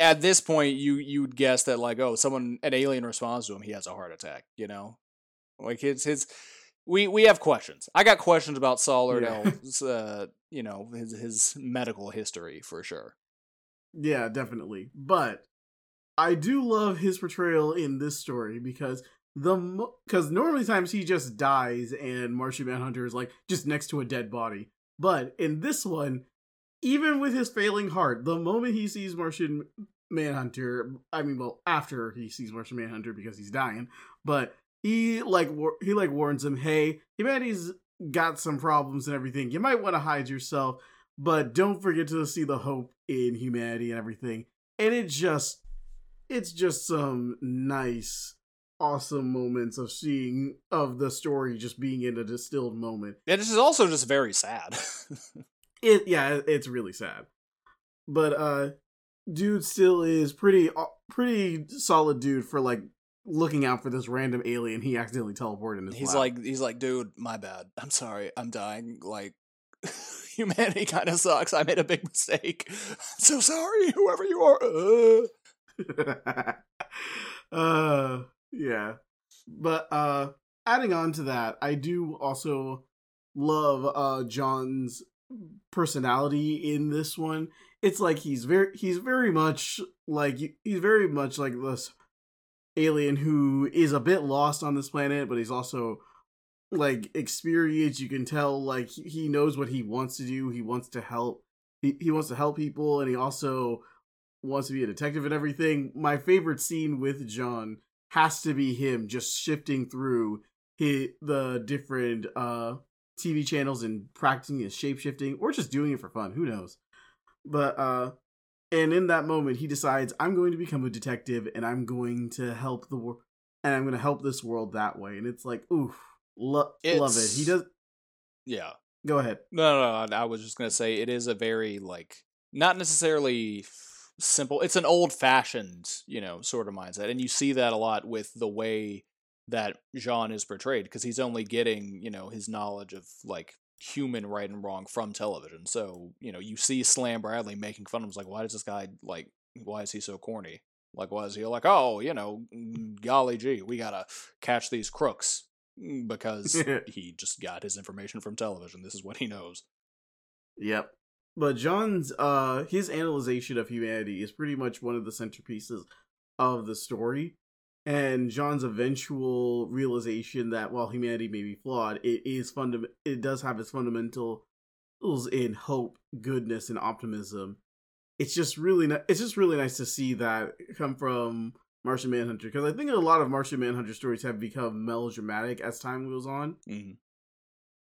at this point, you you'd guess that like, oh, someone an alien responds to him, he has a heart attack. You know, like his his. We we have questions. I got questions about Saul Yeah. (laughs) Uh, you know, his his medical history for sure. Yeah, definitely. But I do love his portrayal in this story because the because normally times he just dies and Martian Manhunter is like just next to a dead body. But in this one, even with his failing heart, the moment he sees Martian Manhunter, I mean, well, after he sees Martian Manhunter because he's dying, but he like he like warns him, "Hey, humanity's got some problems and everything. You might want to hide yourself, but don't forget to see the hope in humanity and everything." And it just it's just some nice awesome moments of seeing of the story just being in a distilled moment. And this is also just very sad. (laughs) It yeah, it's really sad. But uh dude still is pretty uh, pretty solid dude for like looking out for this random alien he accidentally teleported in his he's lap. like he's like, dude, my bad. I'm sorry. I'm dying. Like (laughs) humanity kind of sucks. I made a big mistake. (laughs) I'm so sorry, whoever you are. Uh. (laughs) uh yeah. But uh adding on to that, I do also love uh J'onn's personality in this one. It's like he's very he's very much like he's very much like this alien who is a bit lost on this planet, but he's also like experienced. You can tell like he knows what he wants to do. He wants to help. He he wants to help people, and he also wants to be a detective and everything. My favorite scene with J'onn has to be him just shifting through his, the different uh TV channels and practicing his shape shifting or just doing it for fun. Who knows? But uh and in that moment he decides I'm going to become a detective and I'm going to help the world and I'm going to help this world that way. And it's like, oof, lo- love it. He does Yeah. go ahead. No, no, no. I was just gonna say it is a very like not necessarily simple. It's an old fashioned, you know, sort of mindset, and you see that a lot with the way that J'onn is portrayed because he's only getting you know his knowledge of like human right and wrong from television. So you know you see Slam Bradley making fun of him. It's like, why does this guy like? Why is he so corny? Like, why is he like, oh, you know, mm, golly gee, we gotta catch these crooks Mm, because (laughs) he just got his information from television. This is what he knows. Yep. But J'onn's uh his analyzation of humanity is pretty much one of the centerpieces of the story. And J'onn's eventual realization that while humanity may be flawed, it is fundam- it does have its fundamentals in hope, goodness, and optimism. It's just really ni- it's just really nice to see that come from Martian Manhunter because I think a lot of Martian Manhunter stories have become melodramatic as time goes on hmm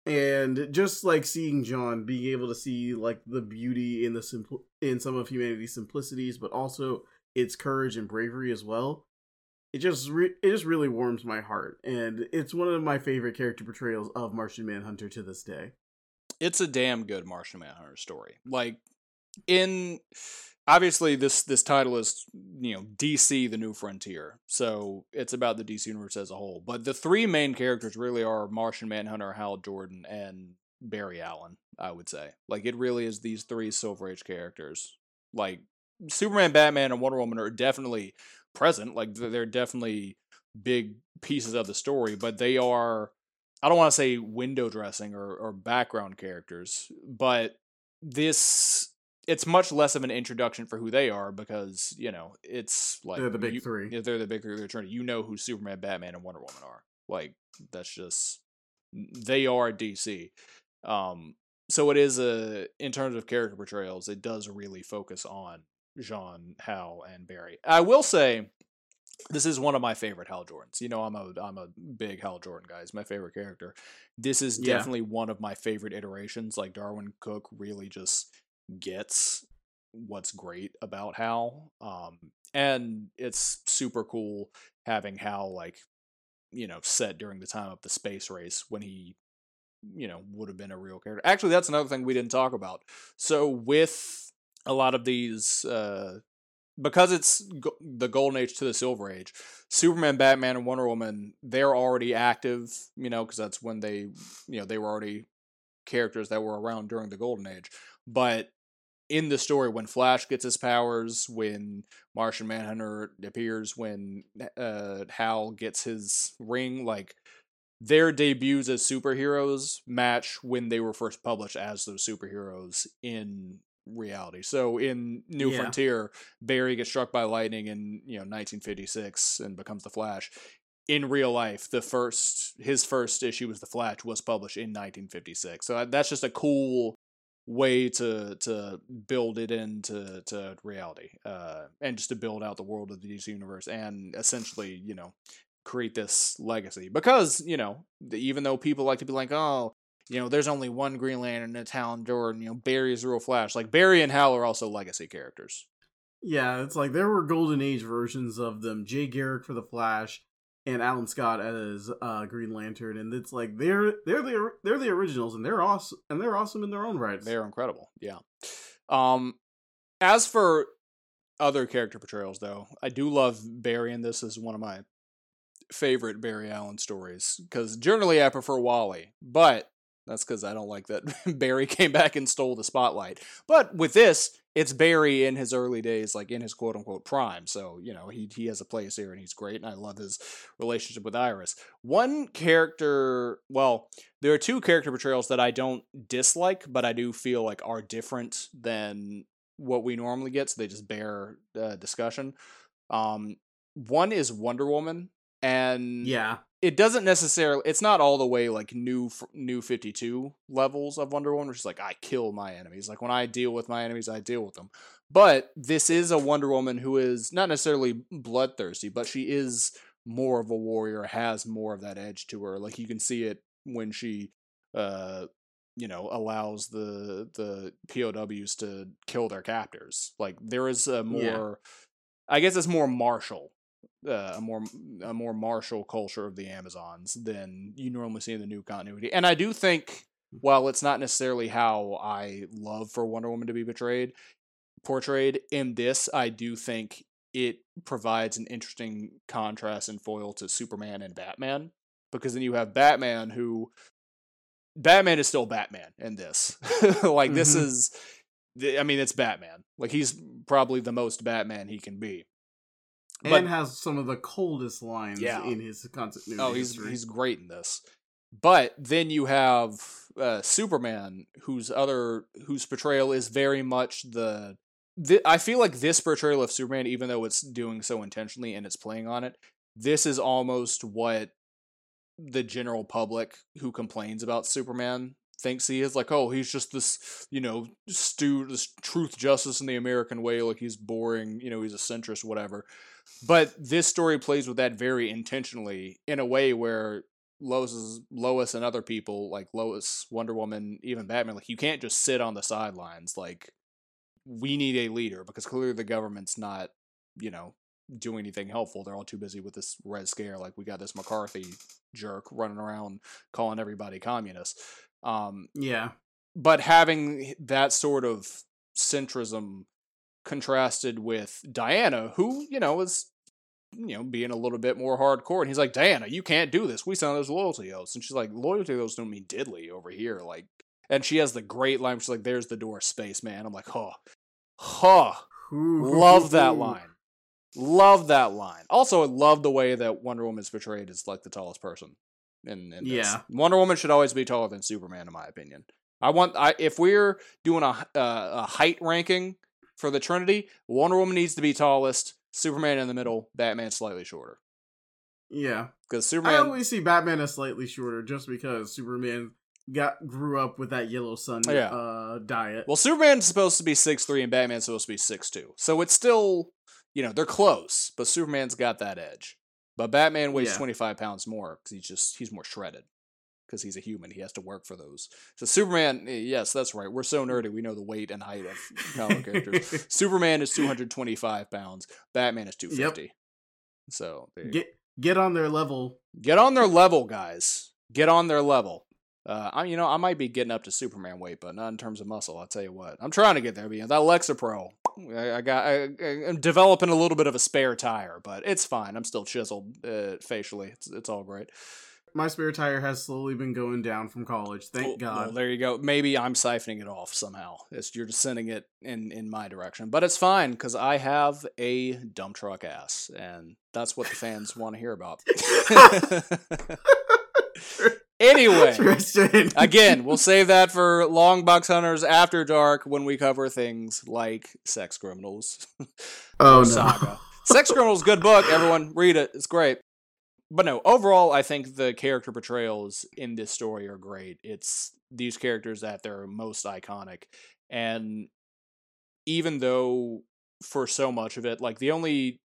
and just like seeing J'onn being able to see like the beauty in the simpl- in some of humanity's simplicities, but also its courage and bravery as well. It just re- it just really warms my heart, and it's one of my favorite character portrayals of Martian Manhunter to this day. It's a damn good Martian Manhunter story. Like in obviously this this title is you know DC the New Frontier, so it's about the DC universe as a whole. But the three main characters really are Martian Manhunter, Hal Jordan, and Barry Allen. I would say like it really is these three Silver Age characters. Like Superman, Batman, and Wonder Woman are definitely present. Like they're definitely big pieces of the story, but they are. I don't want to say window dressing or, or background characters, but this it's much less of an introduction for who they are because you know it's like They're the big you- three. they're the big three. They're you know who Superman, Batman, and Wonder Woman are. Like that's just they are DC. Um, so it is a in terms of character portrayals, it does really focus on J'onn, Hal, and Barry. I will say this is one of my favorite Hal Jordans. You know, I'm a I'm a big Hal Jordan guy. He's my favorite character. This is Yeah. definitely one of my favorite iterations. Like Darwyn Cooke really just gets what's great about Hal. Um, and it's super cool having Hal like, you know, set during the time of the space race when he, you know, would have been a real character. Actually, that's another thing we didn't talk about. So with a lot of these uh because it's the golden age to the silver age superman batman and wonder woman they're already active you know because that's when they you know they were already characters that were around during the golden age but in the story when flash gets his powers when martian manhunter appears when uh hal gets his ring like their debuts as superheroes match when they were first published as those superheroes in reality. So in New Yeah. Frontier, Barry gets struck by lightning in you know 1956 and becomes the Flash. In real life, the first his first issue was the Flash was published in 1956. So that's just a cool way to to build it into to reality uh, and just to build out the world of the DC universe and essentially you know create this legacy because you know even though people like to be like oh you know there's only one Green Lantern and Hal Jordan you know Barry's real Flash like Barry and Hal are also legacy characters. Yeah, it's like there were golden age versions of them. Jay Garrick for the Flash, and Alan Scott as uh, Green Lantern, and it's like they're they're the they're the originals, and they're awesome, and they're awesome in their own rights. They're incredible. Yeah. Um, as for other character portrayals, though, I do love Barry, and this is one of my favorite Barry Allen stories because generally I prefer Wally, but that's because I don't like that (laughs) Barry came back and stole the spotlight. But with this, it's Barry in his early days, like in his quote unquote prime. So, you know, he he has a place here and he's great, and I love his relationship with Iris. One character, well, there are two character portrayals that I don't dislike, but I do feel like are different than what we normally get, so they just bear uh, discussion. Um, one is Wonder Woman, and yeah, it doesn't necessarily it's not all the way like new new 52 levels of wonder woman which is like i kill my enemies. Like when i deal with my enemies i deal with them. But this is a wonder woman who is not necessarily bloodthirsty but she is more of a warrior has more of that edge to her. Like you can see it when she uh you know allows the the pows to kill their captors. Like there is a more yeah. i guess it's more martial uh, a more a more martial culture of the Amazons than you normally see in the new continuity. And I do think, while it's not necessarily how I love for Wonder Woman to be betrayed, portrayed in this, I do think it provides an interesting contrast and foil to Superman and Batman because then you have Batman who Batman is still Batman in this. (laughs) like mm-hmm. this is I mean it's Batman. Like he's probably the most Batman he can be but, and has some of the coldest lines yeah. in his continuity. Oh, he's history. he's great in this. But then you have uh, Superman, whose other whose portrayal is very much the, the. I feel like this portrayal of Superman, even though it's doing so intentionally and it's playing on it, this is almost what the general public who complains about Superman thinks he is like oh he's just this you know stew this truth justice in the american way like he's boring you know he's a centrist whatever but this story plays with that very intentionally in a way where Lois, Lois and other people like Lois, Wonder Woman, even Batman, like you can't just sit on the sidelines. Like we need a leader because clearly the government's not, you know, doing anything helpful. They're all too busy with this Red Scare. Like we got this McCarthy jerk running around calling everybody communist. Um, yeah, but having that sort of centrism contrasted with Diana, who, you know, is you know, being a little bit more hardcore. And he's like, Diana, you can't do this. We signed those loyalty oaths. And she's like, loyalty oaths don't mean diddly over here. Like, and she has the great line. She's like, there's the door, space man. I'm like, huh, huh. love that line. Love that line. Also, I love the way that Wonder Woman is portrayed as like the tallest person. In yeah, Wonder Woman should always be taller than Superman, in my opinion. I want I if we're doing a uh, a height ranking for the Trinity, Wonder Woman needs to be tallest, Superman in the middle, Batman slightly shorter. Yeah, because Superman. I always see Batman as slightly shorter, just because Superman got grew up with that yellow sun yeah. uh, diet. Well, Superman's supposed to be six three, and Batman's supposed to be six two, so it's still you know they're close, but Superman's got that edge. But Batman weighs yeah. twenty five pounds more because he's just he's more shredded because he's a human. He has to work for those. So Superman, eh, yes, that's right. We're so nerdy. We know the weight and height of comic characters. (laughs) Superman is 225 pounds. Batman is 250. Yep. So get get on their level. Get on their level, guys. Get on their level. Uh, I, you know, I might be getting up to Superman weight, but not in terms of muscle. I'll tell you what, I'm trying to get there. Know, that Lexapro, I, I got, I, am developing a little bit of a spare tire, but it's fine. I'm still chiseled uh, facially. It's, it's all great my spare tire has slowly been going down from college. Thank well, God. Well, there you go. Maybe I'm siphoning it off somehow. It's you're just sending it in in my direction, but it's fine because I have a dump truck ass, and that's what the fans want to hear about. (laughs) anyway, (laughs) again, we'll save that for long box hunters after dark when we cover things like sex criminals. oh (laughs) no. Saga. Sex Criminals, good book. Everyone read it. It's great. But no, overall, I think the character portrayals in this story are great. It's these characters that they're most iconic, and even though for so much of it, like the only,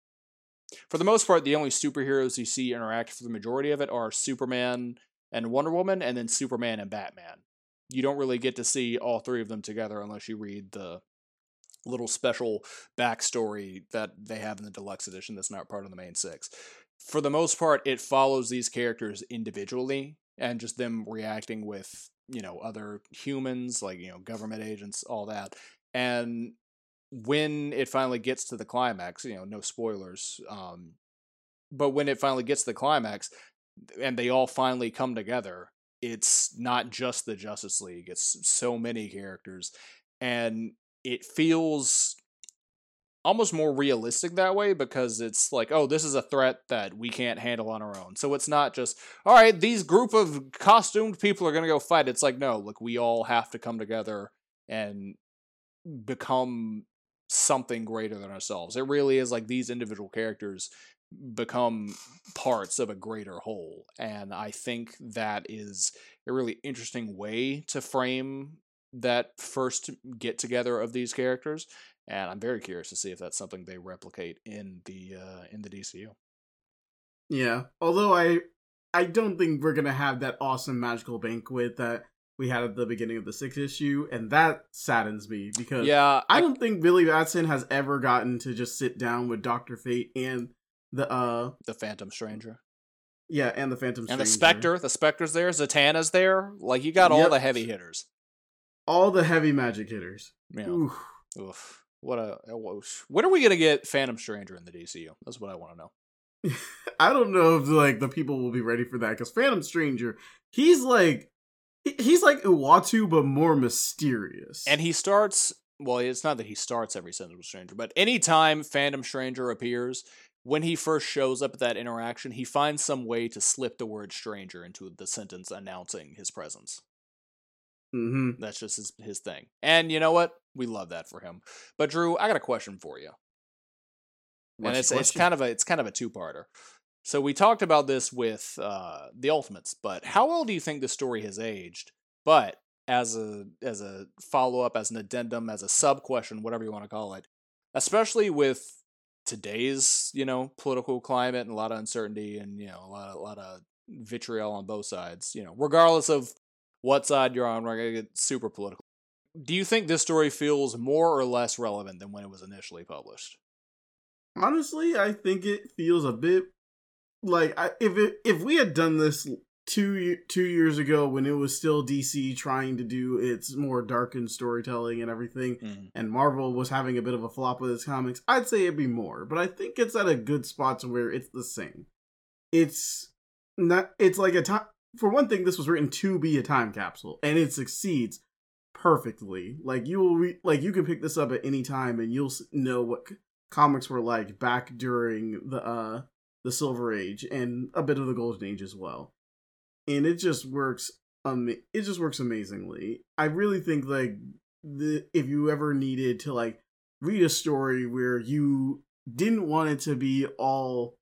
for the most part, the only superheroes you see interact for the majority of it are Superman and Wonder Woman, and then Superman and Batman. You don't really get to see all three of them together unless you read the little special backstory that they have in the deluxe edition that's not part of the main six. For the most part, it follows these characters individually and just them reacting with, you know, other humans, like, you know, government agents, all that. And when it finally gets to the climax, you know, no spoilers, um, but when it finally gets to the climax and they all finally come together, it's not just the Justice League, it's so many characters. And it feels almost more realistic that way because it's like, oh, this is a threat that we can't handle on our own. So it's not just, all right, these group of costumed people are going to go fight. It's like, no, like we all have to come together and become something greater than ourselves. It really is like these individual characters become parts of a greater whole. And I think that is a really interesting way to frame that first get together of these characters, and I'm very curious to see if that's something they replicate in the uh, in the DCU. Yeah, although I I don't think we're gonna have that awesome magical banquet that we had at the beginning of the sixth issue, and that saddens me because yeah, I, I don't think Billy Batson has ever gotten to just sit down with Doctor Fate and the uh the Phantom Stranger. Yeah, and the Phantom Stranger. and the Spectre. The Spectre's there. Zatanna's there. Like you got all the heavy hitters all the heavy magic hitters. Yeah. Oof. Oof. What a when are we gonna get Phantom Stranger in the DCU? That's what I want to know. (laughs) I don't know if like the people will be ready for that because Phantom Stranger, he's like he's like Uatu but more mysterious. And he starts well, it's not that he starts every sentence Stranger, but anytime Phantom Stranger appears, when he first shows up at that interaction, he finds some way to slip the word stranger into the sentence announcing his presence. Mm-hmm. That's just his, his thing. And you know what? We love that for him. But Drew, I got a question for you. What's and it's it's kind of a it's kind of a two parter. So we talked about this with uh, the Ultimates, but how well do you think the story has aged? But as a as a follow up, as an addendum, as a sub question, whatever you want to call it, especially with today's you know political climate and a lot of uncertainty and you know a lot of, a lot of vitriol on both sides. You know, regardless of what side you're on. We're gonna get super political. Do you think this story feels more or less relevant than when it was initially published? Honestly, I think it feels a bit like I, if it if we had done this two two years ago when it was still DC trying to do its more darkened storytelling and everything, mm-hmm. and Marvel was having a bit of a flop with its comics, I'd say it'd be more. But I think it's at a good spot to where it's the same. It's not. It's like a time for one thing, this was written to be a time capsule, and it succeeds perfectly. Like you will, re- like you can pick this up at any time, and you'll know what c- comics were like back during the uh the Silver Age and a bit of the Golden Age as well. And it just works. Um, it just works amazingly. I really think like the if you ever needed to like read a story where you didn't want it to be all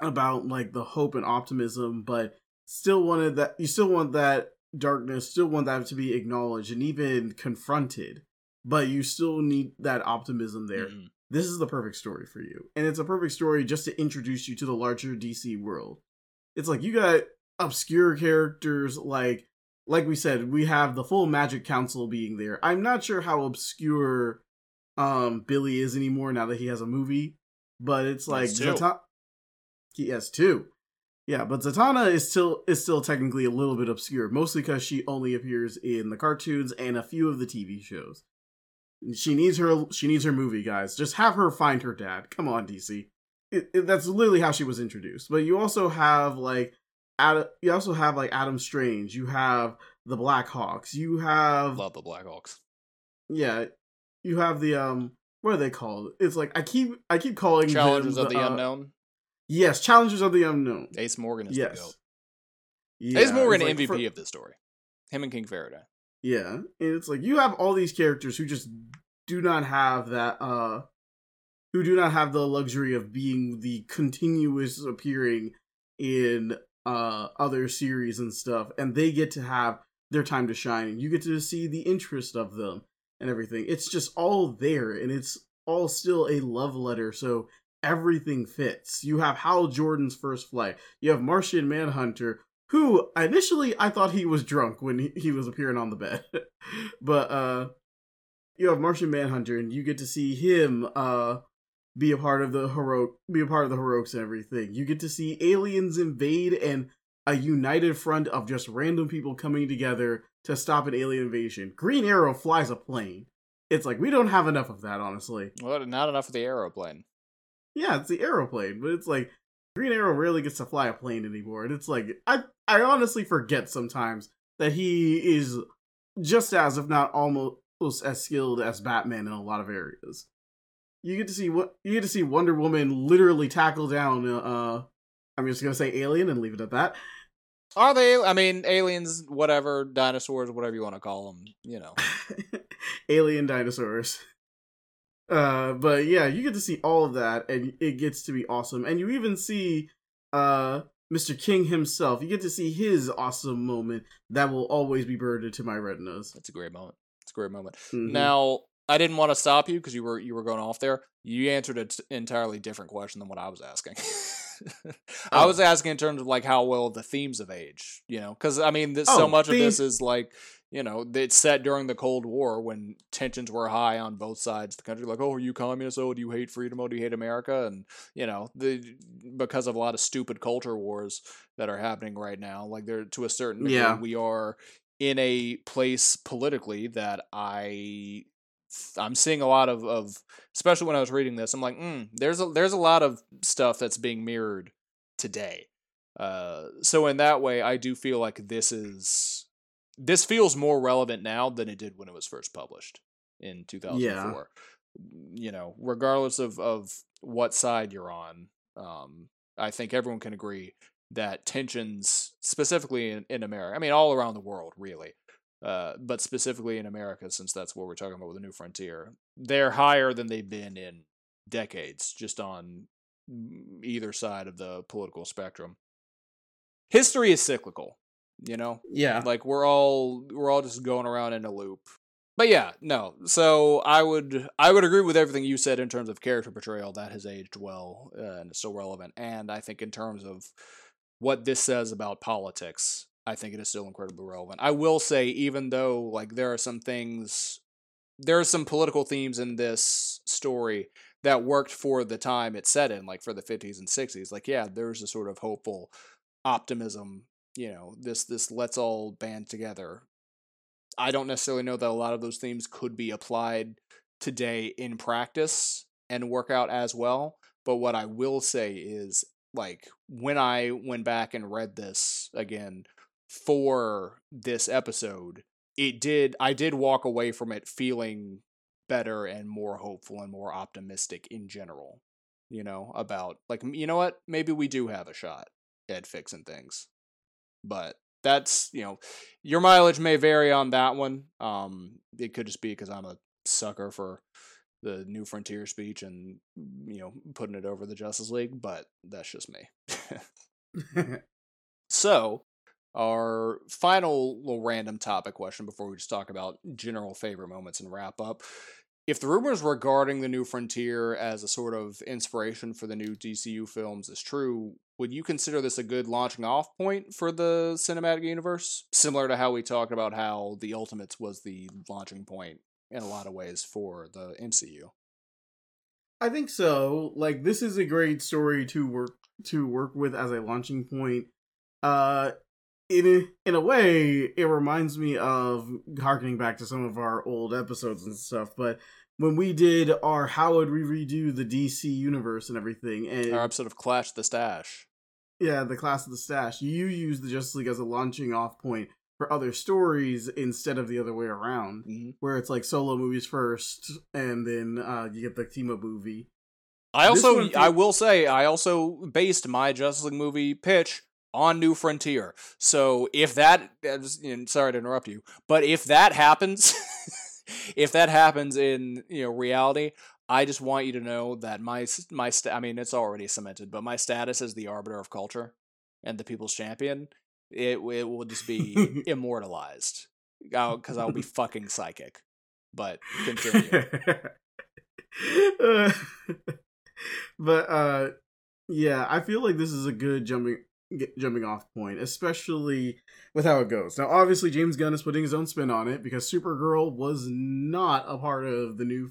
about like the hope and optimism, but still wanted that you still want that darkness, still want that to be acknowledged and even confronted, but you still need that optimism there. Mm-hmm. This is the perfect story for you. And it's a perfect story just to introduce you to the larger DC world. It's like you got obscure characters like like we said, we have the full Magic Council being there. I'm not sure how obscure um Billy is anymore now that he has a movie, but it's like Zata- he has two. Yeah, but Zatanna is still is still technically a little bit obscure, mostly because she only appears in the cartoons and a few of the TV shows. She needs her she needs her movie, guys. Just have her find her dad. Come on, DC. It, it, that's literally how she was introduced. But you also have like Adam, you also have like Adam Strange. You have the Blackhawks. You have love the Blackhawks. Yeah, you have the um what are they called? It's like I keep I keep calling Challengers them the, of the uh, Unknown. Yes, Challengers of the Unknown. Ace Morgan is yes. the goat. Yeah, Ace Morgan like MVP for, of this story. Him and King Faraday. Yeah, and it's like you have all these characters who just do not have that uh who do not have the luxury of being the continuous appearing in uh other series and stuff, and they get to have their time to shine, and you get to see the interest of them and everything. It's just all there, and it's all still a love letter. So everything fits. You have Hal Jordan's first flight. You have Martian Manhunter, who initially I thought he was drunk when he, he was appearing on the bed, (laughs) but uh, you have Martian Manhunter, and you get to see him uh be a part of the heroic, be a part of the heroics and everything. You get to see aliens invade and a united front of just random people coming together to stop an alien invasion. Green Arrow flies a plane. It's like we don't have enough of that, honestly. Well, not enough of the aeroplane. Yeah, it's the aeroplane, but it's like Green Arrow rarely gets to fly a plane anymore. And it's like I I honestly forget sometimes that he is just as, if not almost as skilled as Batman in a lot of areas. You get to see what you get to see Wonder Woman literally tackle down. Uh, I'm just gonna say alien and leave it at that. Are they? I mean, aliens, whatever, dinosaurs, whatever you want to call them. You know, (laughs) alien dinosaurs. Uh, but yeah, you get to see all of that, and it gets to be awesome. And you even see uh Mr. King himself. You get to see his awesome moment that will always be burned into my retinas. It's a great moment. It's a great moment. Mm-hmm. Now, I didn't want to stop you because you were you were going off there. You answered an entirely different question than what I was asking. (laughs) (laughs) I oh. was asking in terms of like how well the themes of age, you know, because I mean, this, oh, so much of this is like you know it's set during the Cold War when tensions were high on both sides of the country. Like, oh, are you communist? Oh, do you hate freedom? Oh, do you hate America? And you know, the because of a lot of stupid culture wars that are happening right now, like there to a certain degree, yeah. we are in a place politically that I I'm seeing a lot of, of especially when I was reading this, I'm like, mm, there's a there's a lot of stuff that's being mirrored today. Uh, so in that way, I do feel like this is this feels more relevant now than it did when it was first published in 2004. Yeah. You know, regardless of of what side you're on, um, I think everyone can agree that tensions, specifically in, in America, I mean, all around the world, really, uh, but specifically in America, since that's what we're talking about with the new frontier, they're higher than they've been in decades, just on either side of the political spectrum. History is cyclical, you know. Yeah, like we're all we're all just going around in a loop. But yeah, no. So I would I would agree with everything you said in terms of character portrayal. That has aged well uh, and is still relevant. And I think in terms of what this says about politics, I think it is still incredibly relevant. I will say, even though like there are some things, there are some political themes in this story that worked for the time it's set in, like for the 50s and 60s. Like, yeah, there's a sort of hopeful optimism. You know, this this let's all band together. I don't necessarily know that a lot of those themes could be applied today in practice and work out as well. But what I will say is, like, when I went back and read this again, for this episode, it did I did walk away from it feeling better and more hopeful and more optimistic in general. You know, about like you know what, maybe we do have a shot at fixing things. But that's, you know, your mileage may vary on that one. Um it could just be because I'm a sucker for the New Frontier speech and you know putting it over the Justice League, but that's just me. (laughs) (laughs) so, our final little random topic question before we just talk about general favorite moments and wrap up. If the rumors regarding the new frontier as a sort of inspiration for the new DCU films is true, would you consider this a good launching off point for the cinematic universe? Similar to how we talked about how the Ultimates was the launching point in a lot of ways for the MCU. I think so. Like this is a great story to work to work with as a launching point. Uh in a, in a way, it reminds me of harkening back to some of our old episodes and stuff. But when we did our how would we redo the DC universe and everything, and our episode of Clash the Stash, yeah, the Clash of the Stash, you use the Justice League as a launching off point for other stories instead of the other way around, mm-hmm. where it's like solo movies first, and then uh, you get the team up movie. I also, I will say, I also based my Justice League movie pitch on New Frontier. So if that, sorry to interrupt you, but if that happens, (laughs) if that happens in you know reality, I just want you to know that my my st- I mean it's already cemented, but my status as the arbiter of culture and the People's Champion, it it will just be (laughs) immortalized. Because I'll be (laughs) fucking psychic. But continue. Uh, but uh yeah, I feel like this is a good jumping jumping off point, especially with how it goes. Now, obviously, James Gunn is putting his own spin on it because Supergirl was not a part of the new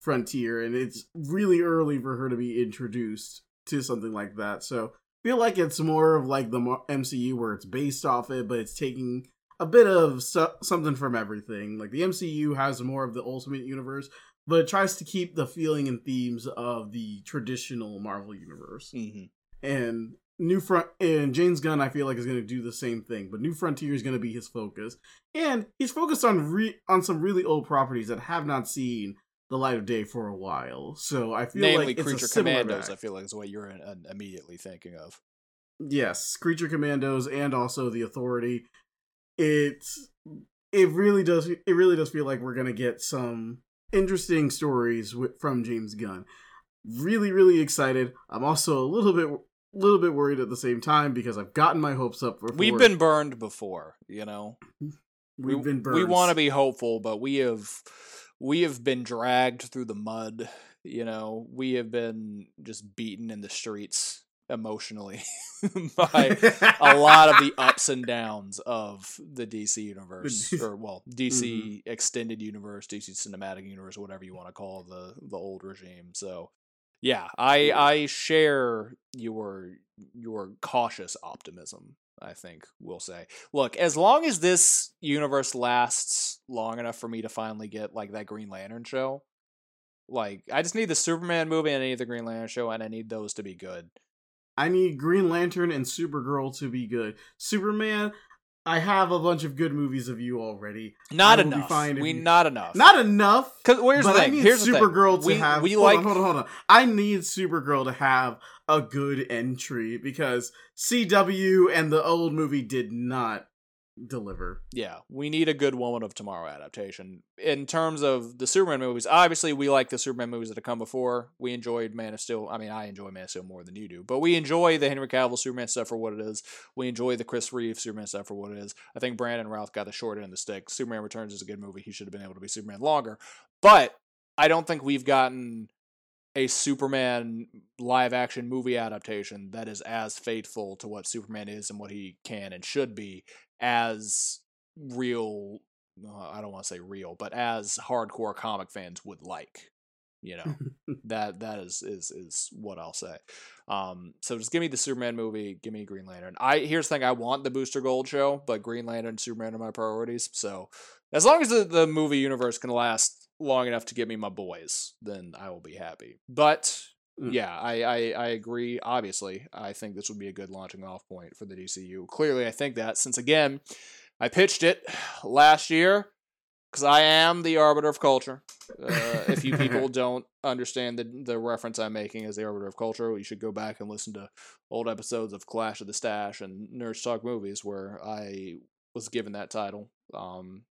frontier, and it's really early for her to be introduced to something like that. So, I feel like it's more of like the MCU where it's based off it, but it's taking a bit of so- something from everything. Like the MCU has more of the Ultimate Universe, but it tries to keep the feeling and themes of the traditional Marvel universe. hmm And New Front and James Gunn, I feel like is going to do the same thing, but New Frontier is going to be his focus, and he's focused on re- on some really old properties that have not seen the light of day for a while. So I feel Namely, like it's Creature a similar Commandos. I feel like is what you're uh, immediately thinking of. Yes, Creature Commandos and also the Authority. It's it really does it really does feel like we're gonna get some interesting stories from James Gunn. Really, really excited. I'm also a little bit little bit worried at the same time because I've gotten my hopes up before. We've been burned before, you know. we've we, been burned. We want to be hopeful, but we have we have been dragged through the mud. You know, we have been just beaten in the streets emotionally (laughs) by a lot of the (laughs) ups and downs of the DC universe, or well, DC mm-hmm. extended universe, DC cinematic universe, whatever you want to call the the old regime. So, yeah, I I share your your cautious optimism. I think we'll say. Look, as long as this universe lasts long enough for me to finally get like that Green Lantern show, like I just need the Superman movie and I need the Green Lantern show, and I need those to be good. I need Green Lantern and Supergirl to be good. Superman, I have a bunch of good movies of you already. Not I will be enough. We you- not enough. Not enough. Because here's but the I thing. need Here's the thing. Supergirl to we, have. We hold like on, hold on, hold on. I need Supergirl to have a good entry because CW and the old movie did not deliver. yeah, we need a good Woman of Tomorrow adaptation. In terms of the Superman movies, obviously we like the Superman movies that have come before. We enjoyed Man of Steel. I mean, I enjoy Man of Steel more than you do, but we enjoy the Henry Cavill Superman stuff for what it is. We enjoy the Chris Reeve Superman stuff for what it is. I think Brandon Routh got the short end of the stick. Superman Returns is a good movie. He should have been able to be Superman longer, but I don't think we've gotten a Superman live action movie adaptation that is as faithful to what Superman is and what he can and should be as real uh, I don't want to say real, but as hardcore comic fans would like. You know, (laughs) that that is is is what I'll say. Um, so just give me the Superman movie, give me Green Lantern. I here's the thing: I want the Booster Gold show, but Green Lantern and Superman are my priorities. So as long as the, the movie universe can last long enough to give me my boys, then I will be happy. But Mm. yeah, I, I I agree. Obviously, I think this would be a good launching off point for the DCU. Clearly, I think that since again, I pitched it (sighs) last year because I am the arbiter of culture. Uh, if you people (laughs) don't understand the the reference I'm making as the arbiter of culture, you should go back and listen to old episodes of Clash of the Stash and Nerds Talk Movies where I was given that title um,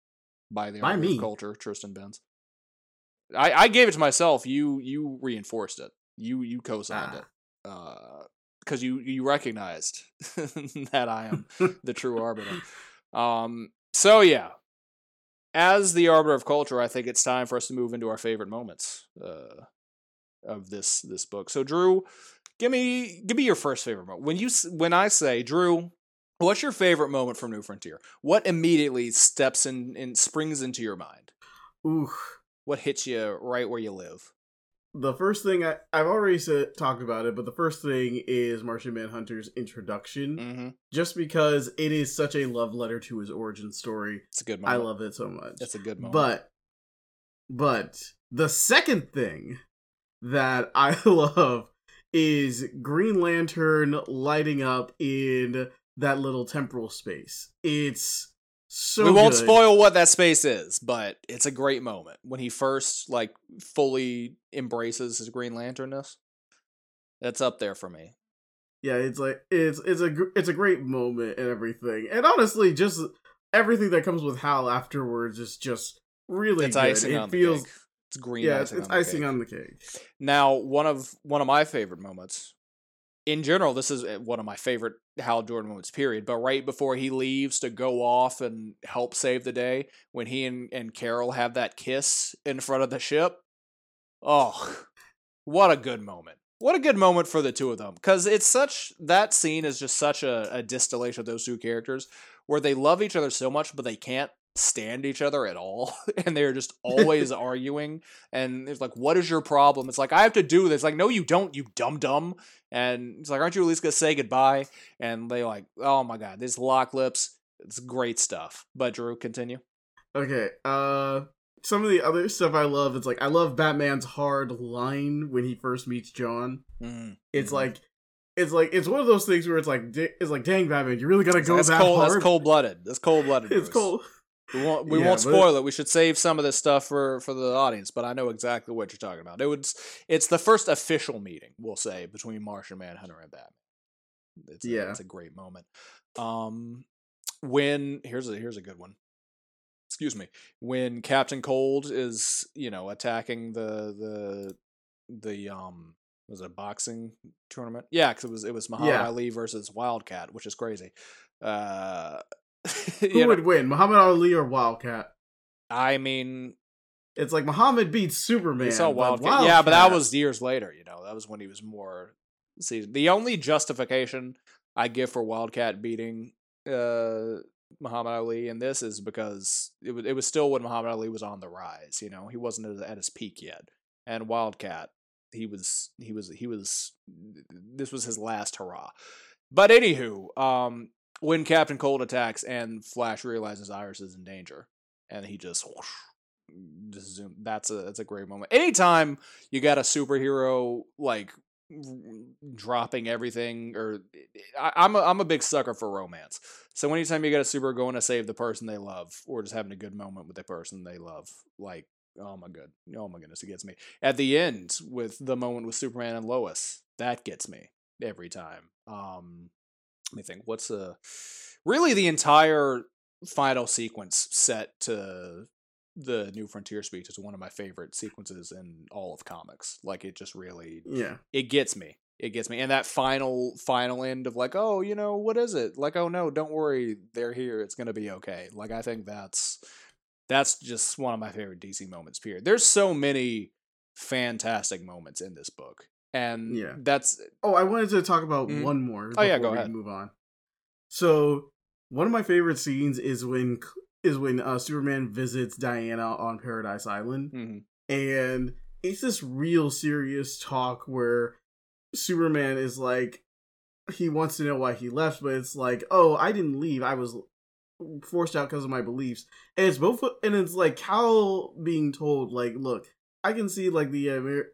by the By arbiter me. of culture, Tristan Benz. I, I gave it to myself. You you reinforced it. You you co-signed Ah. it because you you recognized (laughs) that I am the true arbiter. (laughs) Um, so yeah, as the arbiter of culture, I think it's time for us to move into our favorite moments uh, of this this book. So Drew, give me give me your first favorite moment. When you when I say Drew, what's your favorite moment from New Frontier? What immediately steps in and springs into your mind? Ooh. What hits you right where you live? The first thing I, I've already said, talked about it, but the first thing is Martian Manhunter's introduction, Mm-hmm. just because it is such a love letter to his origin story. It's a good I love it so much. That's a good moment. But, but the second thing that I (laughs) love is Green Lantern lighting up in that little temporal space. It's so we won't good. spoil what that space is, but it's a great moment when he first like fully embraces his Green Lanternness. That's up there for me. Yeah, it's like it's it's a it's a great moment and everything, and honestly, just everything that comes with Hal afterwards is just really It's good. icing it on feels the cake. It's green yeah, it's, icing it's on the icing cake. on the cake. Now, one of one of my favorite moments, in general, this is uh, one of my favorite Hal Jordan moments, period. But right before he leaves to go off and help save the day, when he and, and Carol have that kiss in front of the ship, oh, what a good moment. What a good moment for the two of them. Because it's such, that scene is just such a, a distillation of those two characters where they love each other so much, but they can't stand each other at all (laughs) and they're just always (laughs) arguing and it's like what is your problem it's like i have to do this like no you don't you dumb dumb and it's like aren't you at least gonna say goodbye and they like oh my god this lock lips it's great stuff but drew continue Okay. Uh some of the other stuff I love it's like I love Batman's hard line when he first meets J'onn. mm It's Mhm. like it's like it's one of those things where it's like it's like dang Batman, you really gotta go that's that cold hard. that's (laughs) cold blooded that's cold blooded It's cold. We won't we Yeah, won't spoil it. We should save some of this stuff for for the audience but i know exactly what you're talking about. It was it's the first official meeting we'll say between martian manhunter and batman. It's a, Yeah. it's a great moment. Um when here's a here's a good one. Excuse me. When captain cold is you know attacking the the the um was it a boxing tournament? Yeah because it was it was muhammad Yeah. ali versus wildcat which is crazy. Uh (laughs) Who know, would win, Muhammad Ali or Wildcat? i mean It's like Muhammad beats Superman. saw but wildcat. yeah but that was years later you know that was when he was more seasoned the only justification i give for wildcat beating uh Muhammad Ali in this is because it was it was still when Muhammad Ali was on the rise. You know, he wasn't at his peak yet, and Wildcat, he was he was he was this was his last hurrah. But anywho, um, when Captain Cold attacks and Flash realizes Iris is in danger, and he just whoosh, just zoom. That's a that's a great moment. Anytime you got a superhero like dropping everything or I, I'm a, I'm a big sucker for romance. So anytime you get a super going to save the person they love or just having a good moment with the person they love, like oh my god, oh my goodness, it gets me. At the end with the moment with Superman and Lois, that gets me every time. Um, let me think. What's the really the entire final sequence set to the New Frontier speech is one of my favorite sequences in all of comics. Like it just really Yeah. it gets me. It gets me. And that final final end of like, oh, you know, what is it? Like, oh no, don't worry, they're here. It's gonna be okay. Like I think that's that's just one of my favorite DC moments, period. There's so many fantastic moments in this book. And Yeah. that's Oh, I wanted to talk about Mhm. one more. Oh, yeah, go we ahead. Move on. So, one of my favorite scenes is when is when uh, Superman visits Diana on Paradise Island, mhm. and it's this real serious talk where Superman is like, he wants to know why he left, but it's like, oh, I didn't leave. I was forced out because of my beliefs. And it's both, and it's like Kal being told, like, look, I can see like the Amer-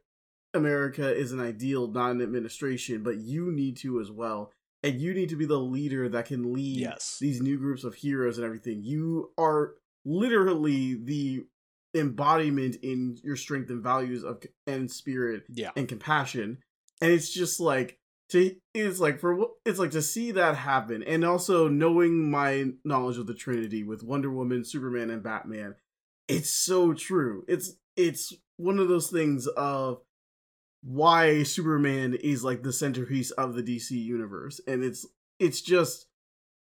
America is an ideal, not an administration, but you need to as well. And you need to be the leader that can lead yes. these new groups of heroes and everything. You are literally the embodiment in your strength and values of and spirit Yeah. and compassion. And it's just like to it's like for it's like to see that happen and also knowing my knowledge of the Trinity with Wonder Woman, Superman and Batman. It's so true. It's it's one of those things of why Superman is like the centerpiece of the DC universe and it's it's just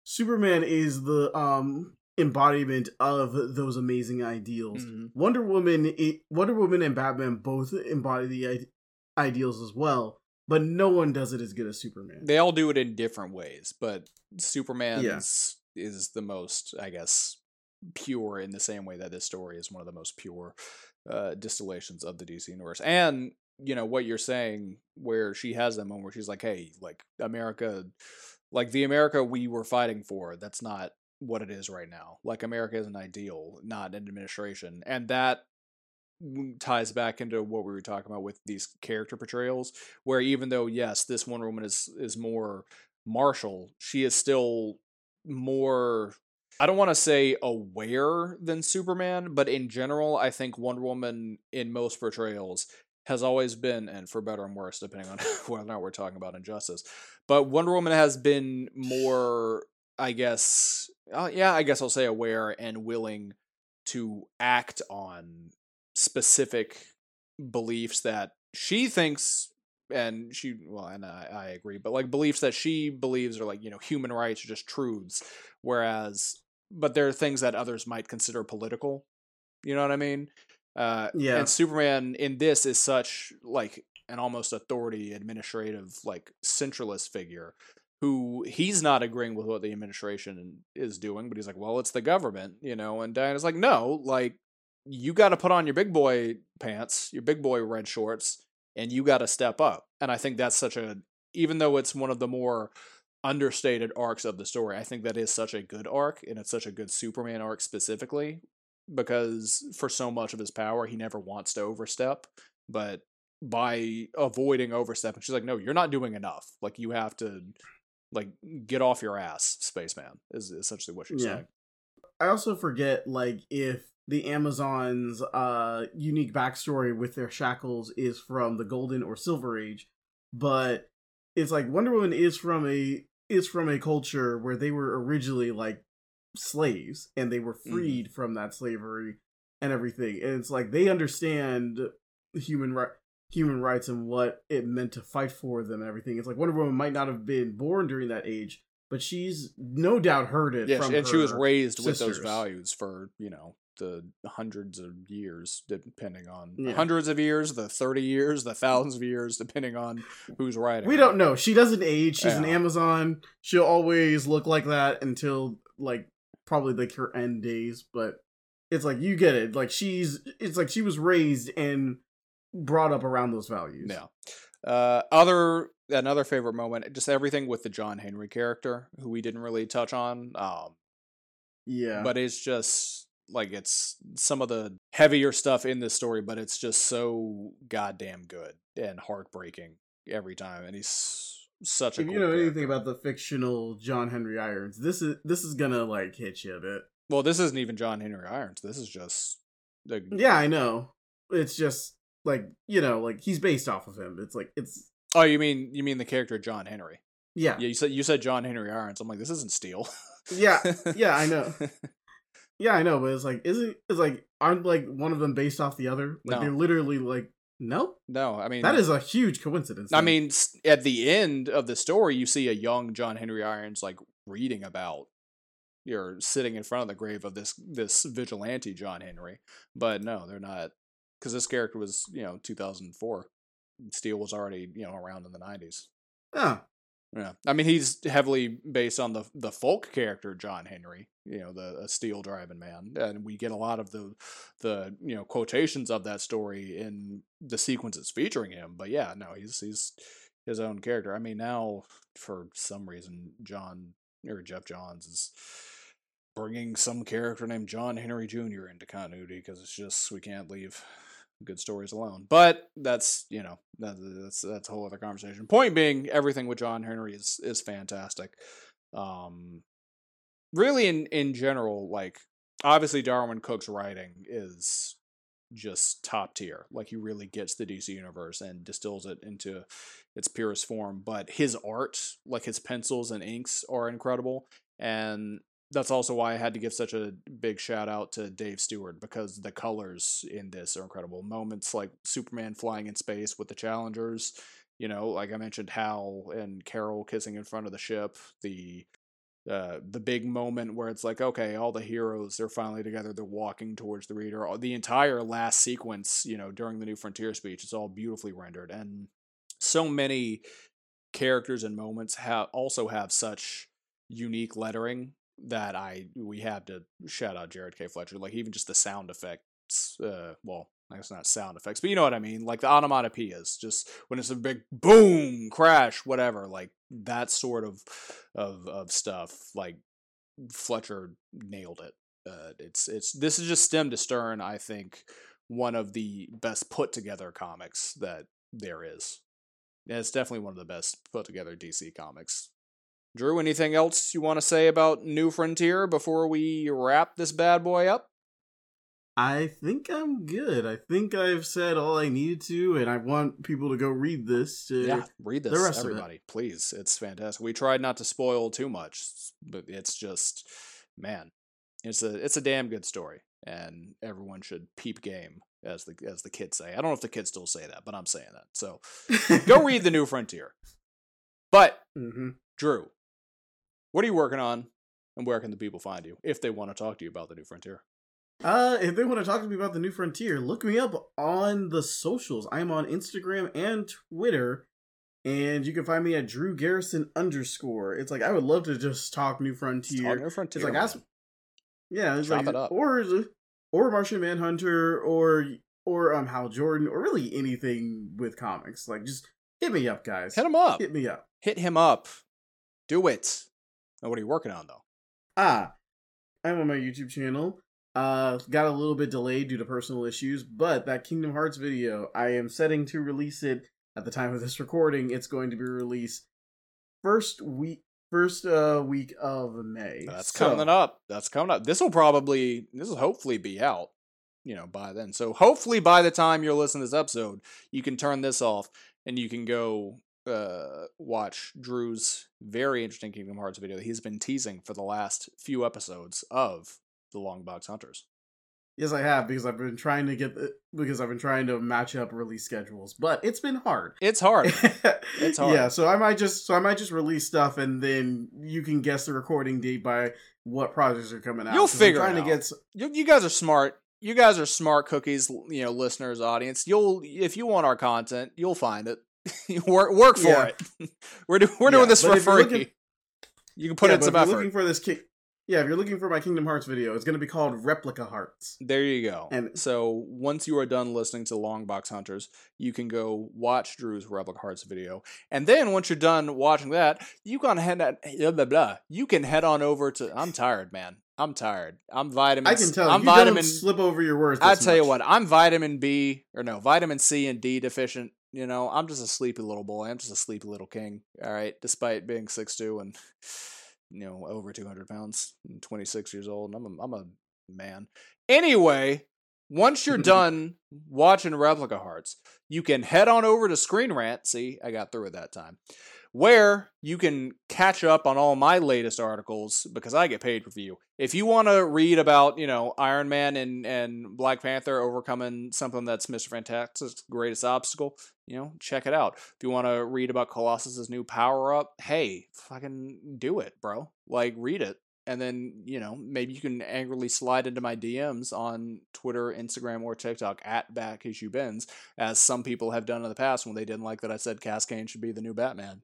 Superman is the um embodiment of those amazing ideals. Mhm. Wonder Woman, it, Wonder Woman, and Batman both embody the I- ideals as well, but no one does it as good as Superman. They all do it in different ways, but Superman's is the most, I guess, pure in the same way that this story is one of the most pure uh, distillations of the DC universe. And you know what you're saying, where she has that moment where she's like, "Hey, like America, like the America we were fighting for, that's not what it is right now. Like America is an ideal, not an administration," and that ties back into what we were talking about with these character portrayals where even though yes this Wonder Woman is is more martial she is still more I don't want to say aware than Superman but in general I think Wonder Woman in most portrayals has always been and for better and worse depending on (laughs) whether or not we're talking about injustice but Wonder Woman has been more I guess uh, yeah I guess I'll say aware and willing to act on specific beliefs that she thinks and she well and I, I agree but like beliefs that she believes are like you know human rights are just truths whereas but there are things that others might consider political you know what i mean uh Yeah. and superman in this is such like an almost authority administrative like centralist figure who he's not agreeing with what the administration is doing but he's like well it's the government you know and diana's like no like you got to put on your big boy pants your big boy red shorts and you got to step up. And I think that's such a, even though it's one of the more understated arcs of the story, I think that is such a good arc, and it's such a good Superman arc specifically, because for so much of his power, he never wants to overstep. But by avoiding overstepping, she's like, no, you're not doing enough. Like, you have to, like, get off your ass, spaceman, is essentially what she's Yeah. saying. I also forget like if the Amazons' uh unique backstory with their shackles is from the Golden or Silver Age, but it's like Wonder Woman is from a is from a culture where they were originally like slaves and they were mm-hmm. freed from that slavery and everything. And it's like they understand human right human rights and what it meant to fight for them and everything. It's like Wonder Woman might not have been born during that age, but she's no doubt heard it Yeah, from and she was raised with those values for you know the hundreds of years, depending on Yeah. hundreds of years, the thirty years, the thousands of years, depending on who's writing. We don't know. She doesn't age. She's an Amazon. She'll always look like that until like probably like her end days. But it's like you get it. Like she's. It's like she was raised and brought up around those values. Yeah. Uh, other another favorite moment, just everything with the John Henry character, who we didn't really touch on. Um, Yeah. but it's just like it's some of the heavier stuff in this story, but it's just so goddamn good and heartbreaking every time, and he's such a. if cool you know anything about the fictional John Henry Irons, this is this is gonna like hit you a bit. well, this isn't even John Henry Irons. This is just the Yeah, I know. It's just like you know, like he's based off of him. It's like it's Oh, you mean you mean the character John Henry? yeah, Yeah, you said you said John Henry Irons. I'm like, this isn't Steel. yeah, (laughs) yeah. I know. Yeah, I know, but it's like, isn't it's like aren't like one of them based off the other? Like No. they're literally like, no, no, I mean that is a huge coincidence. I mean, at the end of the story, you see a young John Henry Irons like reading about you're sitting in front of the grave of this this vigilante John Henry. But no, they're not because this character was you know 2004. Steel was already you know around in the 90s. oh, Yeah, I mean he's heavily based on the the folk character John Henry, you know, the steel driving man, and we get a lot of the the you know quotations of that story in the sequences featuring him. But yeah, no, he's he's his own character. I mean, now for some reason, John or Geoff Johns is bringing some character named John Henry Jr. into continuity because it's just we can't leave good stories alone. But that's you know that, that's that's a whole other conversation. Point being, everything with John Henry is is fantastic. Um, really, in in general, like obviously Darwyn Cooke's writing is just top tier. Like he really gets the DC universe and distills it into its purest form. But his art, like his pencils and inks, are incredible. And that's also why I had to give such a big shout out to Dave Stewart because the colors in this are incredible. Moments like Superman flying in space with the Challengers, you know, like I mentioned, Hal and Carol kissing in front of the ship, the uh, the big moment where it's like, okay, all the heroes they're finally together, they're walking towards the reader. The entire last sequence, you know, during the New Frontier speech, it's all beautifully rendered, and so many characters and moments have also have such unique lettering that I we have to shout out Jared K. Fletcher. Like even just the sound effects, uh, well, I guess not sound effects, but you know what I mean. Like the onomatopoeias, just when it's a big boom, crash, whatever. Like that sort of of of stuff. Like Fletcher nailed it. Uh, it's it's this is just stem to stern. I think one of the best put together comics that there is. Yeah, it's definitely one of the best put together DC comics. Drew, anything else you want to say about New Frontier before we wrap this bad boy up? I think I'm good. I think I've said all I needed to, and I want people to go read this. To, Yeah, read this, the rest of it. everybody, please. It's fantastic. We tried not to spoil too much, but it's just, man, it's a it's a damn good story. and everyone should peep game as the as the kids say. I don't know if the kids still say that, but I'm saying that. So go (laughs) read the New Frontier. But hmm Drew, what are you working on, and where can the people find you if they want to talk to you about the New Frontier? Uh, if they want to talk to me about the new frontier, look me up on the socials. I am on Instagram and Twitter, and you can find me at Drew Garrison underscore. It's like I would love to just talk new frontier. talk New Frontier. It's like ask, yeah, it's Chop like it or or Martian Manhunter or or um Hal Jordan or really anything with comics. Like just hit me up, guys. hit him up. Hit me up. Hit him up. Do it. Now, what are you working on though? Ah, I'm on my YouTube channel. Uh, got a little bit delayed due to personal issues, but that Kingdom Hearts video, I am setting to release it at the time of this recording. It's going to be released first week, first uh week of May. That's So, coming up. That's coming up. This will probably, this will hopefully be out, you know, by then. So hopefully by the time you're listening to this episode, you can turn this off and you can go uh, watch Drew's very interesting Kingdom Hearts video that he's been teasing for the last few episodes of the Longbox Hunters. Yes, I have because I've been trying to get the, because I've been trying to match up release schedules, but it's been hard. It's hard. (laughs) It's hard. Yeah, so I might just so I might just release stuff and then you can guess the recording date by what projects are coming out. You'll I'm figure it trying out. to get you, you guys are smart. You guys are smart cookies, you know, listeners, audience. You'll if you want our content, you'll find it. (laughs) work work for Yeah. it. (laughs) we're do, we're doing this for free. looking- you can put yeah, in some if you're effort. looking for this yeah, if you're looking for my Kingdom Hearts video, it's going to be called Replica Hearts. There you go. And- so once you are done listening to Longbox Hunters, you can go watch Drew's Replica Hearts video, and then once you're done watching that, you can head at, blah, blah, blah. You can head on over to. I'm tired, man. I'm tired. I'm vitamin. I can tell you I'm you vitamin. don't slip over your words. I tell you what, I'm vitamin B or no vitamin C and D deficient. You know, I'm just a sleepy little boy. I'm just a sleepy little king. All right, despite being 6'2 and (sighs) you know over 200 pounds, and 26 years old. I'm a, I'm a man. Anyway, once you're (laughs) done watching Replica Hearts, you can head on over to Screen Rant. See, I got through it that time. Where you can catch up on all my latest articles because I get paid per view. If you want to read about, you know, Iron Man and, and Black Panther overcoming something that's Mr. Fantastic's greatest obstacle, you know, check it out. If you want to read about Colossus's new power up, hey, fucking do it, bro. Like, read it and then you know maybe you can angrily slide into my DMs on Twitter, Instagram, or TikTok at Back Issue Bins, as some people have done in the past when they didn't like that I said Cass Cain should be the new Batman.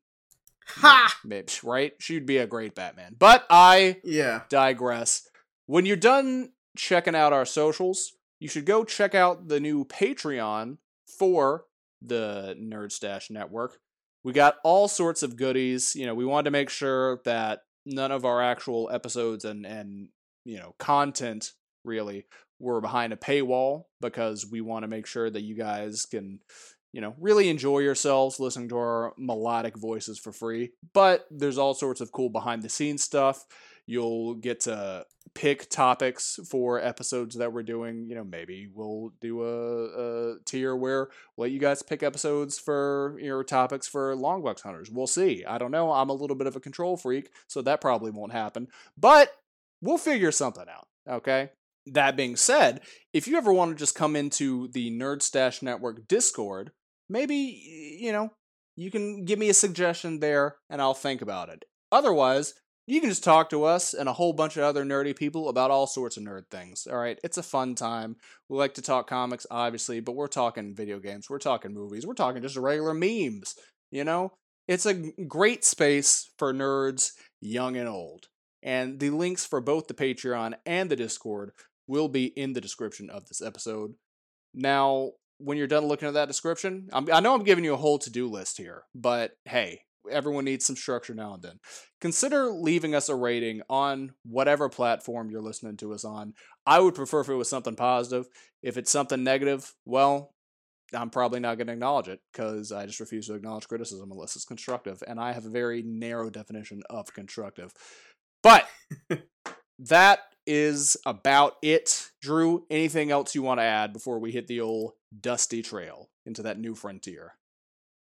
Ha! Maybe, right? She'd be a great Batman. But I Yeah. digress. When you're done checking out our socials, you should go check out the new Patreon for the Nerd Stash Network. We got all sorts of goodies. You know, we wanted to make sure that none of our actual episodes and and you know content really were behind a paywall because we want to make sure that you guys can you know really enjoy yourselves listening to our melodic voices for free. But there's all sorts of cool behind the scenes stuff. You'll get to pick topics for episodes that we're doing. You know maybe we'll do a, a tier where we'll let you guys pick episodes for your topics for longbox hunters. We'll see. I don't know. I'm a little bit of a control freak so that probably won't happen. But we'll figure something out okay? That being said if you ever want to just come into the nerd stash network discord maybe you know you can give me a suggestion there and i'll think about it otherwise you can just talk to us and a whole bunch of other nerdy people about all sorts of nerd things. All right, it's a fun time. We like to talk comics, obviously, but we're talking video games, we're talking movies, we're talking just regular memes. You know, it's a great space for nerds, young and old. And the links for both the Patreon and the Discord will be in the description of this episode. Now, when you're done looking at that description, I'm, I know I'm giving you a whole to do list here, but hey, everyone needs some structure now and then. Consider leaving us a rating on whatever platform you're listening to us on. I would prefer if it was something positive. If it's something negative, well, I'm probably not going to acknowledge it because I just refuse to acknowledge criticism unless it's constructive. And I have a very narrow definition of constructive. But (laughs) that is about it. Drew, anything else you want to add before we hit the old dusty trail into that new frontier?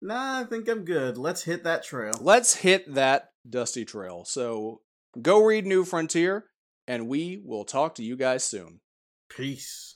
Nah, I think I'm good. Let's hit that trail. Let's hit that dusty trail. So go read New Frontier, and we will talk to you guys soon. Peace.